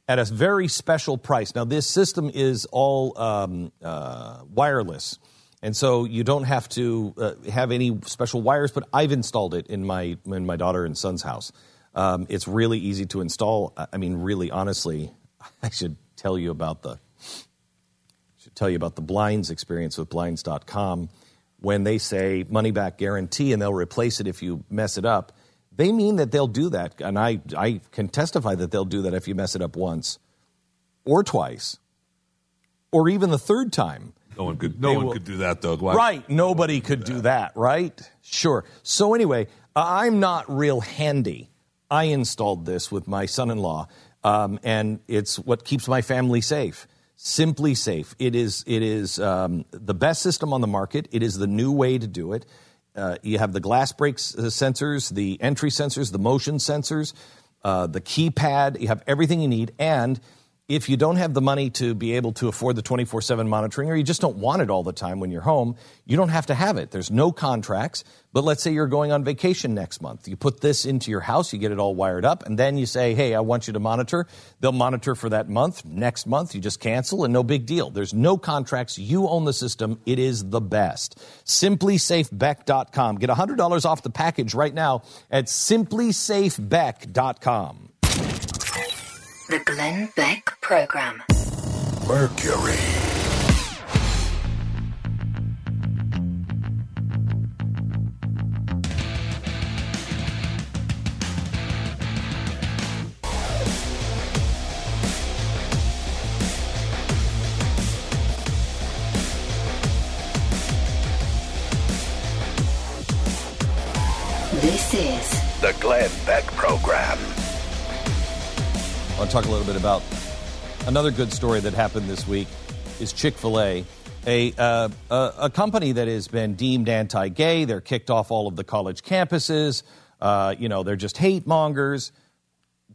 at a very special price. Now, this system is all um, uh, wireless, and so you don't have to uh, have any special wires. But I've installed it in my in my daughter and son's house. Um, it's really easy to install. I mean, really, honestly, [laughs] I should tell you about the should tell you about the blinds experience with blinds.com when they say money back guarantee and they'll replace it if you mess it up they mean that they'll do that and I, I can testify that they'll do that if you mess it up once or twice or even the third time No one could. No one will- could do that, though. Why- Right. Nobody could do that, right? Sure. So, anyway, I'm not real handy. I installed this with my son in law, um, and it's what keeps my family safe. SimpliSafe. It is, it is um, the best system on the market. It is the new way to do it. Uh, you have the glass breaks uh, sensors, the entry sensors, the motion sensors, uh, the keypad. You have everything you need. And if you don't have the money to be able to afford the 24 7 monitoring, or you just don't want it all the time when you're home, you don't have to have it. There's no contracts. But let's say you're going on vacation next month. You put this into your house, you get it all wired up, and then you say, hey, I want you to monitor. They'll monitor for that month. Next month, you just cancel, and no big deal. There's no contracts. You own the system. It is the best. SimpliSafeBeck.com. Get $100 off the package right now at SimpliSafeBeck.com. The Glenn Beck Program. Mercury. This is The Glenn Beck Program. Want to talk a little bit about another good story that happened this week is Chick-fil-A, a, uh, a, a company that has been deemed anti-gay. They're kicked off all of the college campuses. Uh, you know, they're just hate mongers.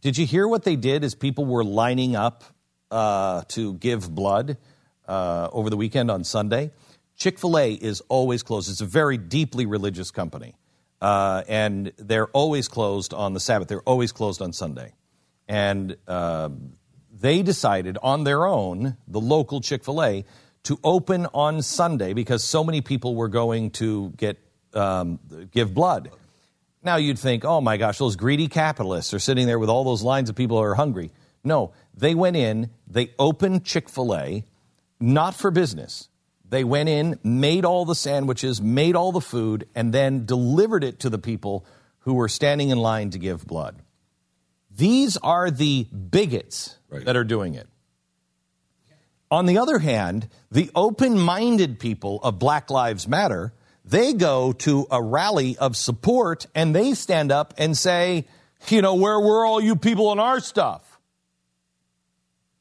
Did you hear what they did as people were lining up uh, to give blood uh, over the weekend on Sunday? Chick fil A is always closed. It's a very deeply religious company. Uh, and they're always closed on the Sabbath, they're always closed on Sunday. And uh, they decided on their own, the local Chick fil A, to open on Sunday because so many people were going to get um, give blood. Now you'd think, oh my gosh, those greedy capitalists are sitting there with all those lines of people who are hungry. No, they went in, they opened Chick fil A, not for business. They went in, made all the sandwiches, made all the food, and then delivered it to the people who were standing in line to give blood. These are the bigots that are doing it. On the other hand, the open minded people of Black Lives Matter, they go to a rally of support and they stand up and say, you know, where were all you people on our stuff?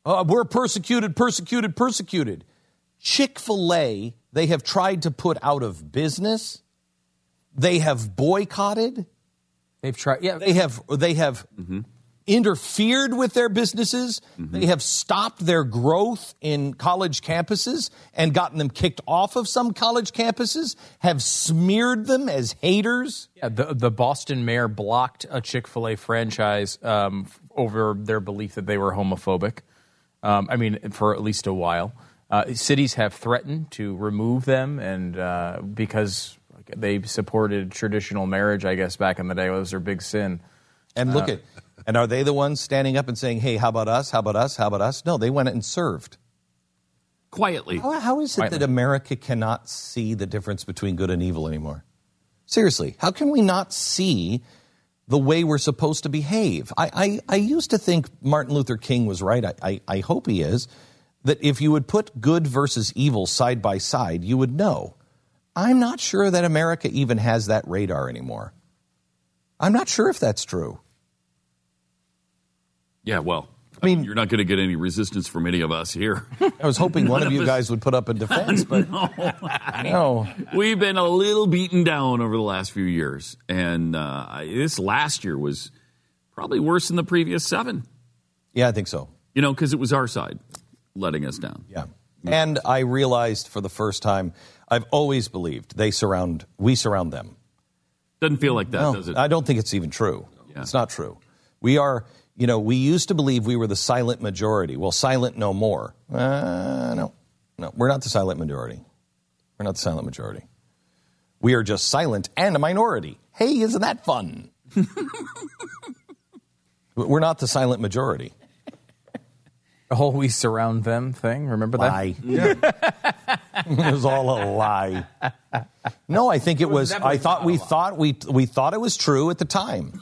Uh, we're persecuted, persecuted, persecuted. Chick fil A, they have tried to put out of business. They have boycotted. They've tried, yeah. They have, they have interfered with their businesses. They have stopped their growth in college campuses and gotten them kicked off of some college campuses, have smeared them as haters. Yeah, the the Boston mayor blocked a Chick Fil A franchise um, over their belief that they were homophobic. Um, I mean, for at least a while. Uh, cities have threatened to remove them, and uh, because they supported traditional marriage, I guess back in the day was their big sin. And look Uh, at, and are they the ones standing up and saying, hey, how about us? How about us? How about us? No, they went and served. Quietly. How, how is it Quietly. that America cannot see the difference between good and evil anymore? Seriously, how can we not see the way we're supposed to behave? I, I, I used to think Martin Luther King was right. I, I, I hope he is. That if you would put good versus evil side by side, you would know. I'm not sure that America even has that radar anymore. I'm not sure if that's true. Yeah, well, I mean, you're not going to get any resistance from any of us here. [laughs] I was hoping one of [laughs] you us- guys would put up a [laughs] defense, but no. We've been a little beaten down over the last few years, and uh, this last year was probably worse than the previous seven. Yeah, I think so. You know, because it was our side letting us down. Yeah. And I realized for the first time, I've always believed they surround, we surround them. Doesn't feel like that, No, does it? I don't think it's even true. It's not true. We are, you know, we used to believe we were the silent majority. Well, silent no more. Uh, no, no, we're not the silent majority. We're not the silent majority. We are just silent and a minority. Hey, isn't that fun? [laughs] we're not the silent majority. The whole "we surround them" thing. Remember that? Lie. [laughs] it was all a lie. No, I think it was. I thought we thought we we thought it was true at the time,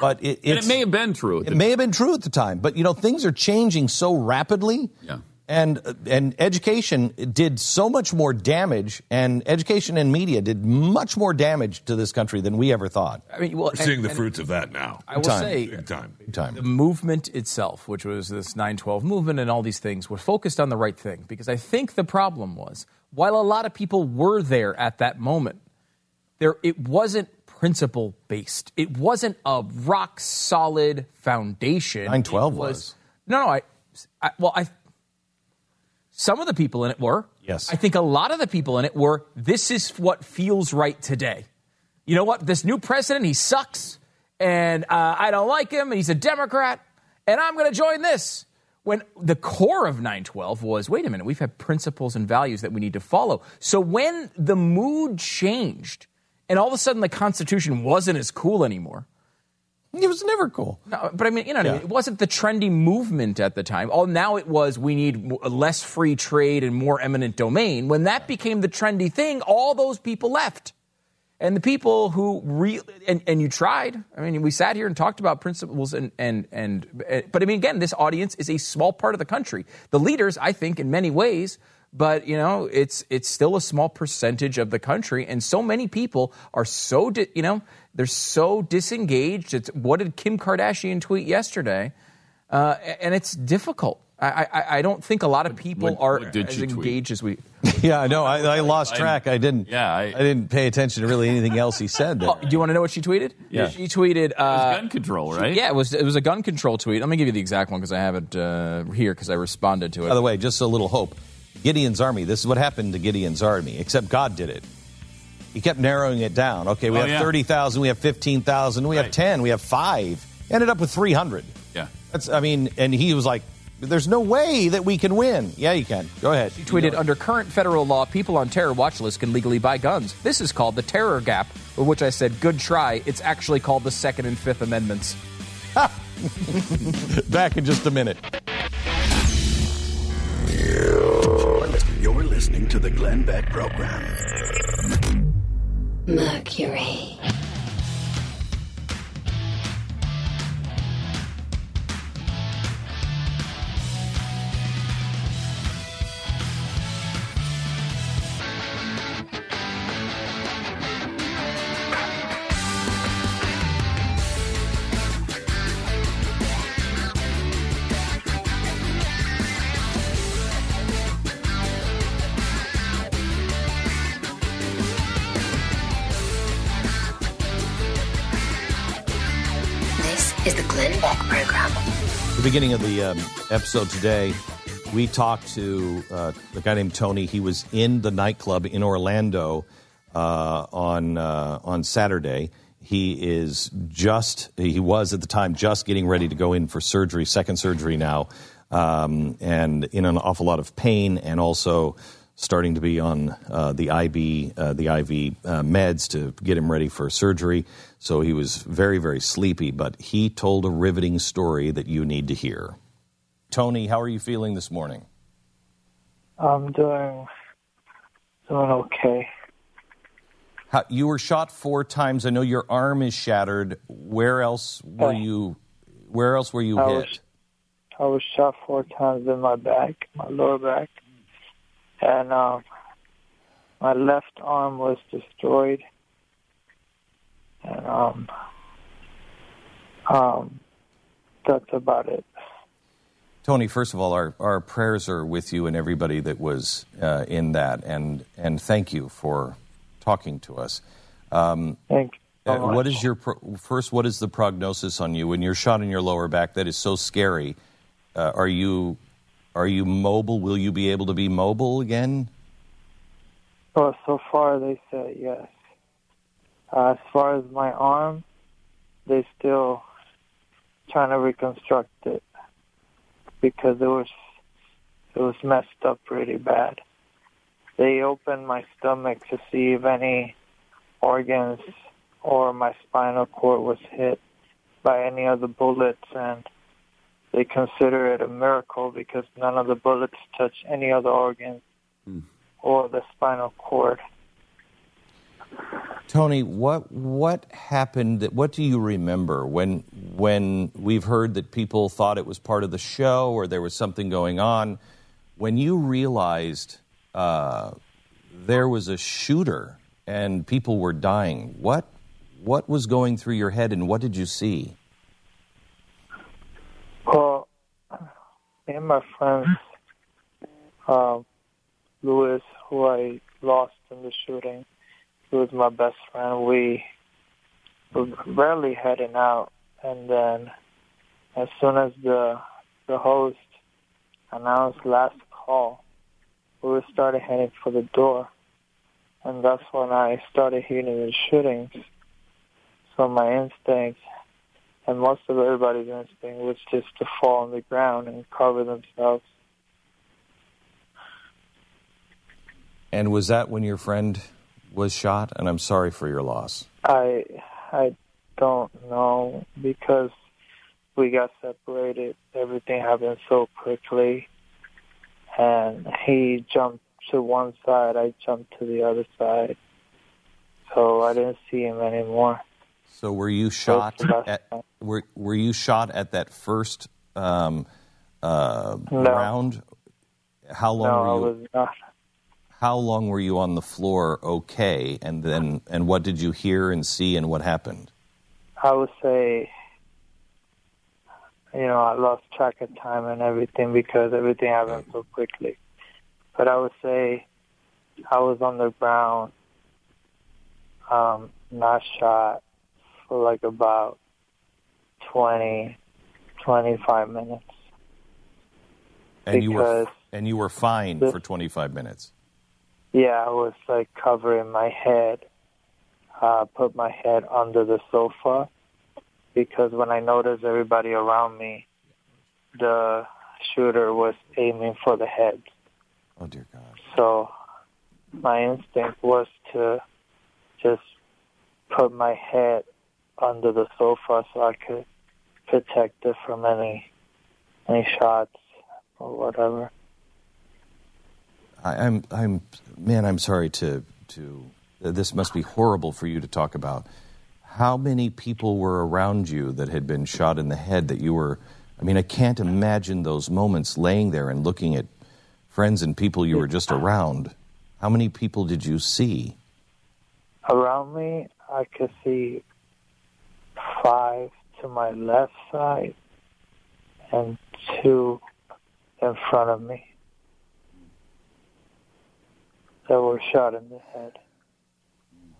but it, and it may have been true. It may have been true at the time. But you know, things are changing so rapidly. Yeah. And and education did so much more damage, and education and media did much more damage to this country than we ever thought. I mean, well, We're seeing and- the and fruits of that now. I will Time. say, Big time. Big time. the movement itself, which was this 912 movement and all these things, were focused on the right thing. Because I think the problem was, while a lot of people were there at that moment, there it wasn't principle based. It wasn't a rock solid foundation. 912 It was. No, no. I, I well, I. Some of the people in it were. Yes. I think a lot of the people in it were. This is what feels right today. You know what? This new president, he sucks, and uh, I don't like him, and he's a Democrat, and I'm going to join this. When the core of 912 was, wait a minute, we've had principles and values that we need to follow. So when the mood changed, and all of a sudden the Constitution wasn't as cool anymore, It was never cool. no, but I mean, you know, I Yeah. mean? it wasn't the trendy movement at the time. Oh, now it was we need less free trade and more eminent domain. When that became the trendy thing, all those people left. And the people who re- and, and you tried. I mean, we sat here and talked about principles and and and. Eh, but I mean, again, this audience is a small part of the country. The leaders, I think, in many ways, but you know, it's it's still a small percentage of the country, and so many people are so di- you know they're so disengaged. It's what did Kim Kardashian tweet yesterday? Uh, and it's difficult. I, I, I don't think a lot of people what- are what did as she tweet? engaged as we. [laughs] Yeah, I know. I, I lost track. I didn't. Yeah, I- I, didn't pay attention to really anything else he said there. Oh, do you want to know what she tweeted? Yeah. She tweeted. Uh, gun control, right? Yeah, it was it was a gun control tweet. Let me give you the exact one because I have it uh, here because I responded to it. By the way, just a little hope. Gideon's army. This is what happened to Gideon's army. Except God did it. He kept narrowing it down. Okay, we Oh, have yeah. thirty thousand. We have fifteen thousand. We have ten. We have five. Ended up with three hundred. Yeah. That's. I mean, and he was like, "There's no way that we can win." Yeah, you can. Go ahead. She tweeted, under current federal law, people on terror watch lists can legally buy guns. This is called the terror gap, for which I said, good try. It's actually called the Second and Fifth Amendments. [laughs] Back in just a minute. Listening to the Glenn Beck Program. Mercury. Beginning of the um, episode today, we talked to uh, a guy named Tony. He was in the nightclub in Orlando uh, on uh, on Saturday. He is just he was at the time just getting ready to go in for surgery, second surgery now, um, and in an awful lot of pain, and also starting to be on uh, the IB uh, the IV uh, meds to get him ready for surgery. So he was very very sleepy, but he told a riveting story that you need to hear. Tony, how are you feeling this morning? I'm doing doing okay. How, you were shot four times. I know your arm is shattered. Where else were you? Where else were you I hit? was I was shot four times in my back, my lower back, and um, my left arm was destroyed, and um, um, that's about it. Tony, first of all, our, our prayers are with you and everybody that was uh, in that, and and thank you for talking to us. Um, Thank you. so uh, what is your pro- first? What is the prognosis on you when you're shot in your lower back? That is so scary. Uh, are you are you mobile? Will you be able to be mobile again? Well, so far they say yes. Uh, as far as my arm, they still trying to reconstruct it because it was it was messed up pretty bad. They opened my stomach to see if any organs or my spinal cord was hit by any of the bullets and they consider it a miracle because none of the bullets touch any other organs or the spinal cord. Tony, what what happened? What do you remember when when we've heard that people thought it was part of the show or there was something going on? When you realized uh, there was a shooter and people were dying, what what was going through your head and what did you see? Well, me and my friends, um, Louis, who I lost in the shooting, he was my best friend. We were barely heading out, and then as soon as the the host announced last call, we started heading for the door, and that's when I started hearing the shootings. So my instinct and most of everybody's instinct was just to fall on the ground and cover themselves. And was that when your friend was shot? And I'm sorry for your loss. I I don't know because we got separated. Everything happened so quickly, and he jumped to one side. I jumped to the other side, so I didn't see him anymore. So were you shot at were were you shot at that first um, uh, No. round? How long no, were I you? was not. How long were you on the floor? Okay, and then and what did you hear and see and what happened? I would say, you know, I lost track of time and everything because everything happened so quickly. But I would say I was on the ground, um, not shot for like about 20, 25 minutes. And you were Because- and you were fine for 25 minutes. Yeah, I was like covering my head, uh, put my head under the sofa because when I noticed everybody around me, the shooter was aiming for the head. Oh dear God! So my instinct was to just put my head under the sofa so I could protect it from any any shots or whatever. I, I'm I'm man. I'm sorry to to. This must be horrible for you to talk about. How many people were around you that had been shot in the head that you were? I mean, I can't imagine those moments laying there and looking at friends and people you were just around. How many people did you see? Around me, I could see five to my left side and two in front of me that were shot in the head.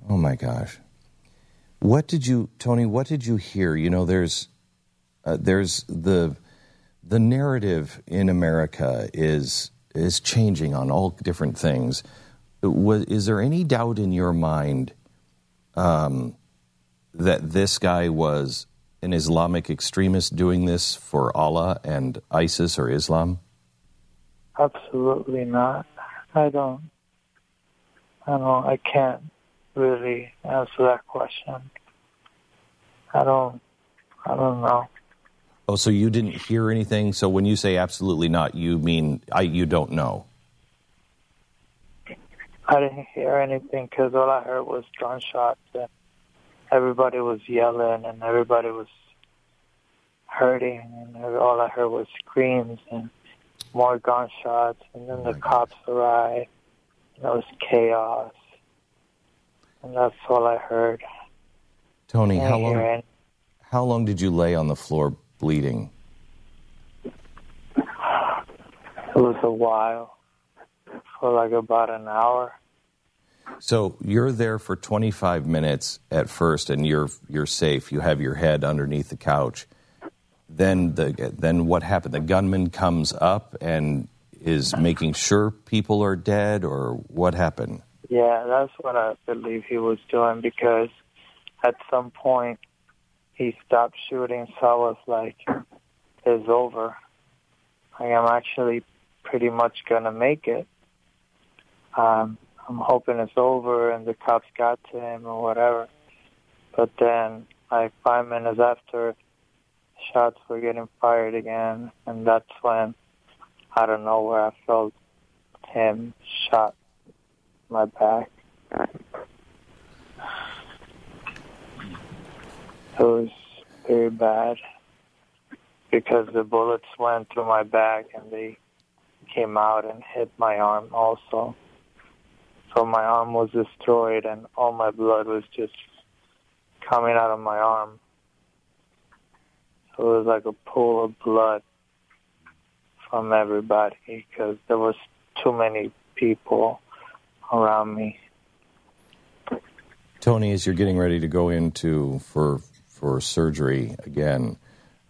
Oh my gosh. What did you, Tony, what did you hear? You know, there's, uh, there's the the narrative in America is is changing on all different things. Was, is there any doubt in your mind um, that this guy was an Islamic extremist doing this for Allah and ISIS or Islam? Absolutely not. I don't. I don't. I can't really answer that question. I don't. I don't know. Oh, so you didn't hear anything? So when you say absolutely not, you mean I, you don't know? I didn't hear anything because all I heard was gunshots and everybody was yelling and everybody was hurting and all I heard was screams and more gunshots and then the oh cops arrived it was chaos and that's all I heard. Tony, how long? How long did you lay on the floor bleeding? It was a while, for like about an hour. So you're there for 25 minutes at first, and you're you're safe. You have your head underneath the couch. Then the then what happened? The gunman comes up and is making sure people are dead, or what happened? Yeah, that's what I believe he was doing because at some point he stopped shooting, so I was like, it's over. I am actually pretty much gonna make it. Um, I'm hoping it's over and the cops got to him or whatever. But then, like five minutes after, shots were getting fired again, and that's when, I don't know where I felt him shot my back. It was very bad because the bullets went through my back and they came out and hit my arm also. So my arm was destroyed and all my blood was just coming out of my arm. So it was like a pool of blood from everybody because there was too many people around me. Tony, as you're getting ready to go into for for surgery again,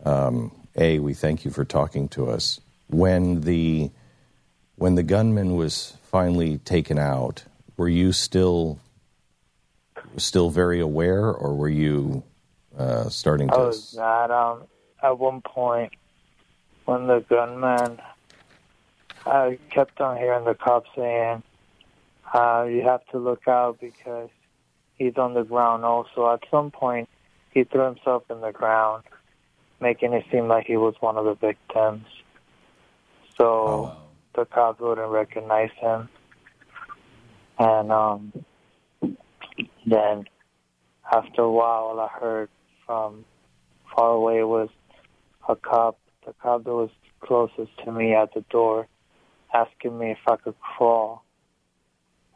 um, a we thank you for talking to us. When the when the gunman was finally taken out, were you still still very aware, or were you uh, starting I to? was not. Um, at one point, when the gunman, I kept on hearing the cops saying, uh, "You have to look out because he's on the ground." Also, at some point, he threw himself in the ground, making it seem like he was one of the victims. So the cops wouldn't recognize him, and um, then after a while, all I heard from far away was a cop, the cop that was closest to me at the door, asking me if I could crawl.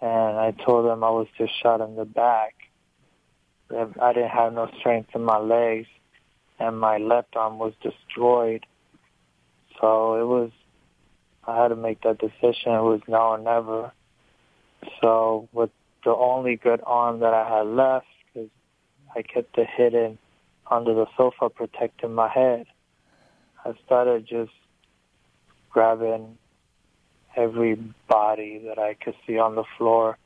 And I told him I was just shot in the back. I didn't have no strength in my legs, and my left arm was destroyed. So it was, I had to make that decision. It was now or never. So with the only good arm that I had left, because I kept it hidden under the sofa protecting my head, I started just grabbing every body that I could see on the floor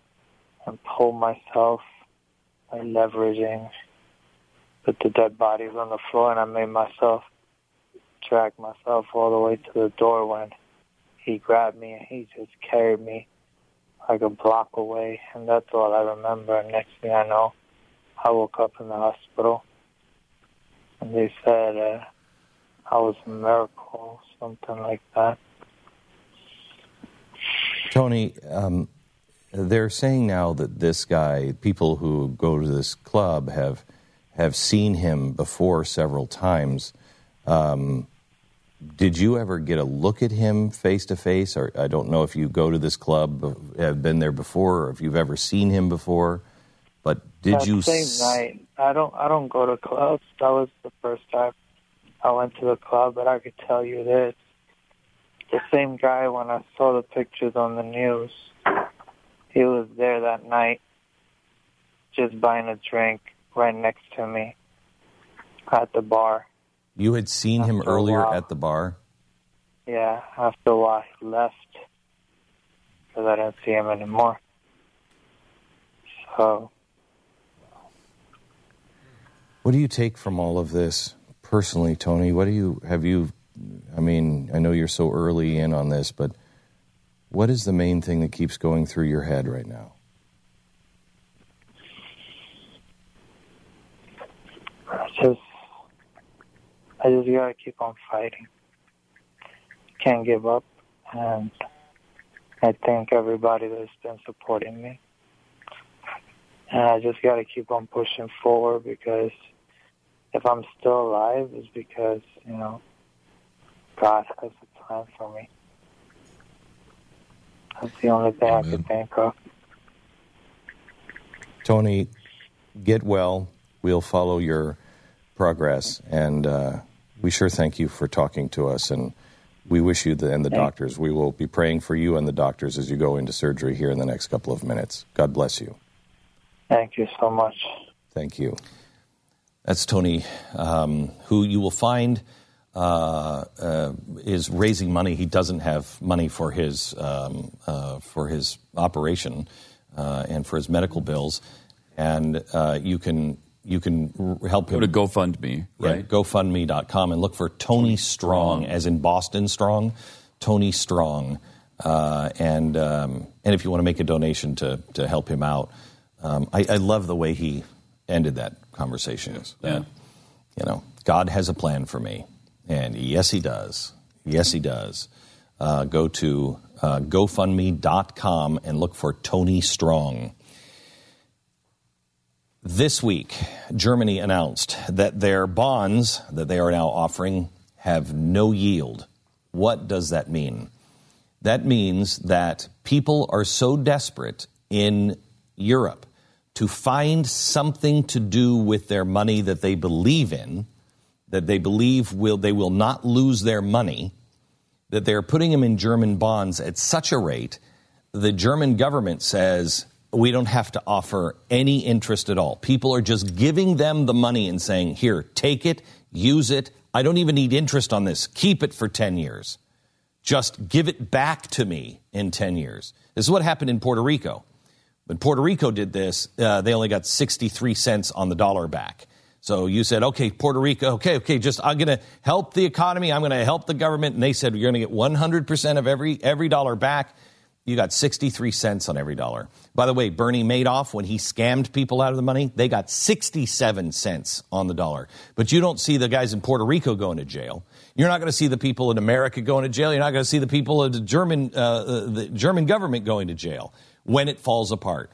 and pull myself by leveraging with the dead bodies on the floor. And I made myself drag myself all the way to the door when he grabbed me and he just carried me like a block away. And that's all I remember. And next thing I know I woke up in the hospital. And they said uh, I was a miracle, something like that. Tony, um, they're saying now that this guy, people who go to this club have have seen him before several times. Um, did you ever get a look at him face to face? Or I don't know if you go to this club, have been there before, or if you've ever seen him before. But did that you? same s- night? I don't. I don't go to clubs. That was the first time I went to the club. But I could tell you this: the same guy when I saw the pictures on the news, he was there that night, just buying a drink right next to me at the bar. You had seen him After a earlier at the bar. Yeah, after a while he left because I didn't see him anymore. So What do you take from all of this personally, Tony? What do you have you? I mean, I know you're so early in on this, but what is the main thing that keeps going through your head right now? I just, I just gotta keep on fighting. Can't give up, and I thank everybody that's been supporting me. And I just gotta keep on pushing forward because if I'm still alive, it's because you know God has a plan for me. That's the only thing I can think of. Tony, get well. We'll follow your progress, and uh, we sure thank you for talking to us. And we wish you the, and the doctors. We will be praying for you and the doctors as you go into surgery here in the next couple of minutes. God bless you. Thank you so much. Thank you. That's Tony, um, who you will find uh, uh, is raising money. He doesn't have money for his um, uh, for his operation uh, and for his medical bills, and uh, you can you can help him. Go to GoFundMe, right? Yeah? GoFundMe.com and look for Tony Strong, as in Boston Strong, Tony Strong, uh, and um, and if you want to make a donation to to help him out, um, I, I love the way he ended that conversation. That, You know, God has a plan for me, and yes, He does. Yes, He does. Uh, go to uh, GoFundMe.com and look for Tony Strong. This week, Germany announced that their bonds that they are now offering have no yield. What does that mean? That means that people are so desperate in Europe to find something to do with their money that they believe in, that they believe will they will not lose their money, that they're putting them in German bonds at such a rate, the German government says we don't have to offer any interest at all. People are just giving them the money and saying, here, take it, use it. I don't even need interest on this. Keep it for 10 years. Just give it back to me in 10 years. This is what happened in Puerto Rico. When Puerto Rico did this, uh, they only got 63 cents on the dollar back. So you said, okay, Puerto Rico, okay, okay, just I'm going to help the economy. I'm going to help the government. And they said, you're going to get 100% of every, every dollar back. You got 63 cents on every dollar. By the way, Bernie Madoff, when he scammed people out of the money, they got 67 cents on the dollar. But you don't see the guys in Puerto Rico going to jail. You're not going to see the people in America going to jail. You're not going to see the people of the German, uh, the German government going to jail when it falls apart.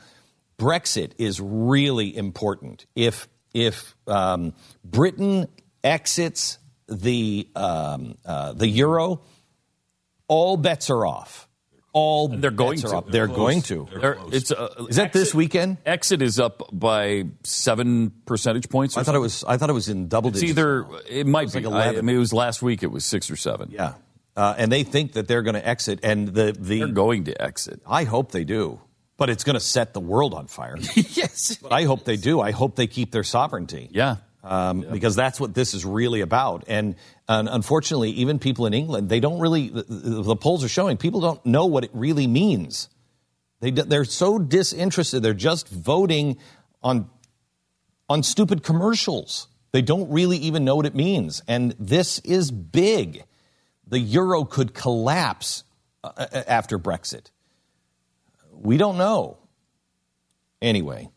Brexit is really important. If if um, Britain exits the um, uh, the euro, all bets are off. All they're going bets to. are off. They're, going to. They're- it's uh, Is that this weekend? Exit is up by seven percentage points. or I thought it was. I thought it was in double It's digits. either it might was be. like I, 11. I mean, it was last week. It was six or seven. Yeah, uh, and they think that they're going to exit, and the the They're going to exit. I hope they do, but it's going to set the world on fire. [laughs] yes, but I hope they do. I hope they keep their sovereignty. Yeah. Um, Because that's what this is really about. And, and unfortunately, even people in England, they don't really, the, the the polls are showing people don't know what it really means. They, they're so disinterested. They're just voting on, on stupid commercials. They don't really even know what it means. And this is big. The euro could collapse uh, uh, after Brexit. We don't know. Anyway,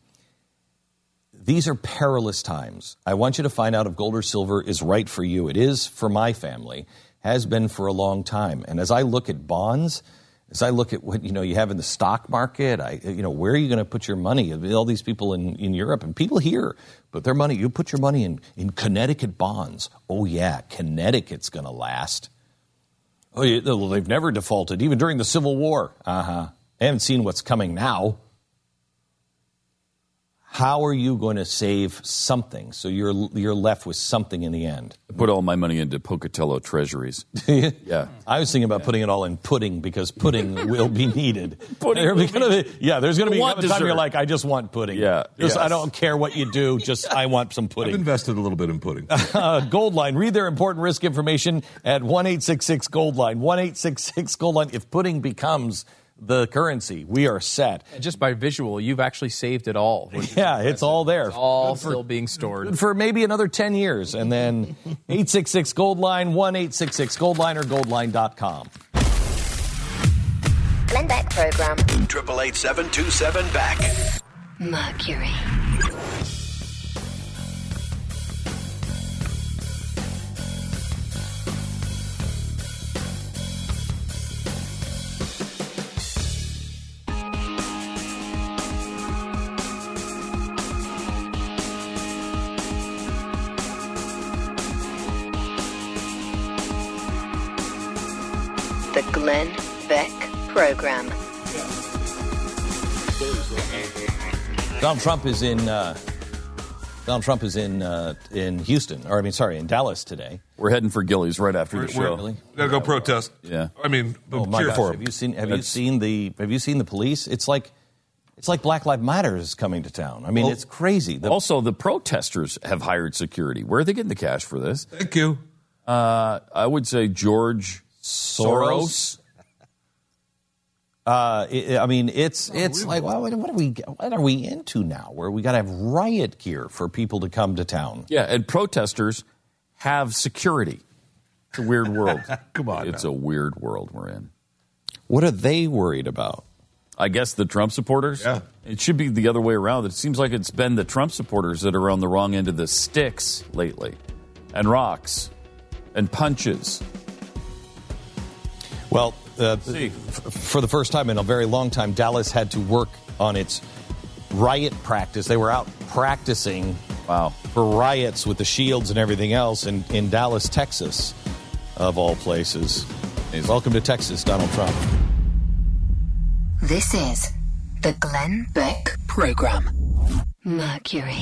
these are perilous times. I want you to find out if gold or silver is right for you. It is for my family, has been for a long time. And as I look at bonds, as I look at what you know you have in the stock market, I you know where are you going to put your money? All these people in, in Europe and people here put their money. You put your money in in Connecticut bonds. Oh yeah, Connecticut's going to last. Oh, they've never defaulted, even during the Civil War. Uh huh. I haven't seen what's coming now. How are you going to save something so you're you're left with something in the end? I put all my money into Pocatello treasuries. [laughs] yeah. I was thinking about putting it all in pudding because pudding [laughs] will be needed. Pudding There will be gonna be- yeah, there's going to be want a time you're like, I just want pudding. Yeah. Just, I don't care what you do, just I want some pudding. I've invested a little bit in pudding. uh, [laughs] Goldline. Read their important risk information at 1 866 Goldline. 1 866 Goldline. If pudding becomes the currency, we are set. And just by visual, you've actually saved it all. [laughs] Yeah, it's all there. It's all for- still being stored. for maybe another 10 years. And then [laughs] 866 Goldline, 1 866 Goldline or goldline.com. Glenn Beck program. Triple eight seven two seven back. Mercury. Glenn Beck program. Donald Trump is in. Uh, Donald Trump is in uh, in Houston, or I mean, sorry, in Dallas today. We're heading for Gilley's right after the We're- show. Really? Gotta go protest. Yeah. I mean, Oh my cheer gosh! for Have you seen? Have you seen the? Have you seen the police? It's like, it's like Black Lives Matter is coming to town. I mean, Well, it's crazy. The, also, the protesters have hired security. Where are they getting the cash for this? Thank you. Uh, I would say George Soros. Uh, I I mean, it's it's like well, what are we what are we into now? Where we got to have riot gear for people to come to town? Yeah, and protesters have security. It's a weird world. [laughs] Come on It's now. a weird world we're in. What are they worried about? I guess the Trump supporters. Yeah. It should be the other way around. It seems like it's been the Trump supporters that are on the wrong end of the sticks lately, and rocks, and punches. Well, uh, for the first time in a very long time, Dallas had to work on its riot practice. They were out practicing Wow. for riots with the shields and everything else in, in Dallas, Texas, of all places. Welcome to Texas, Donald Trump. This is the Glenn Beck program. Mercury.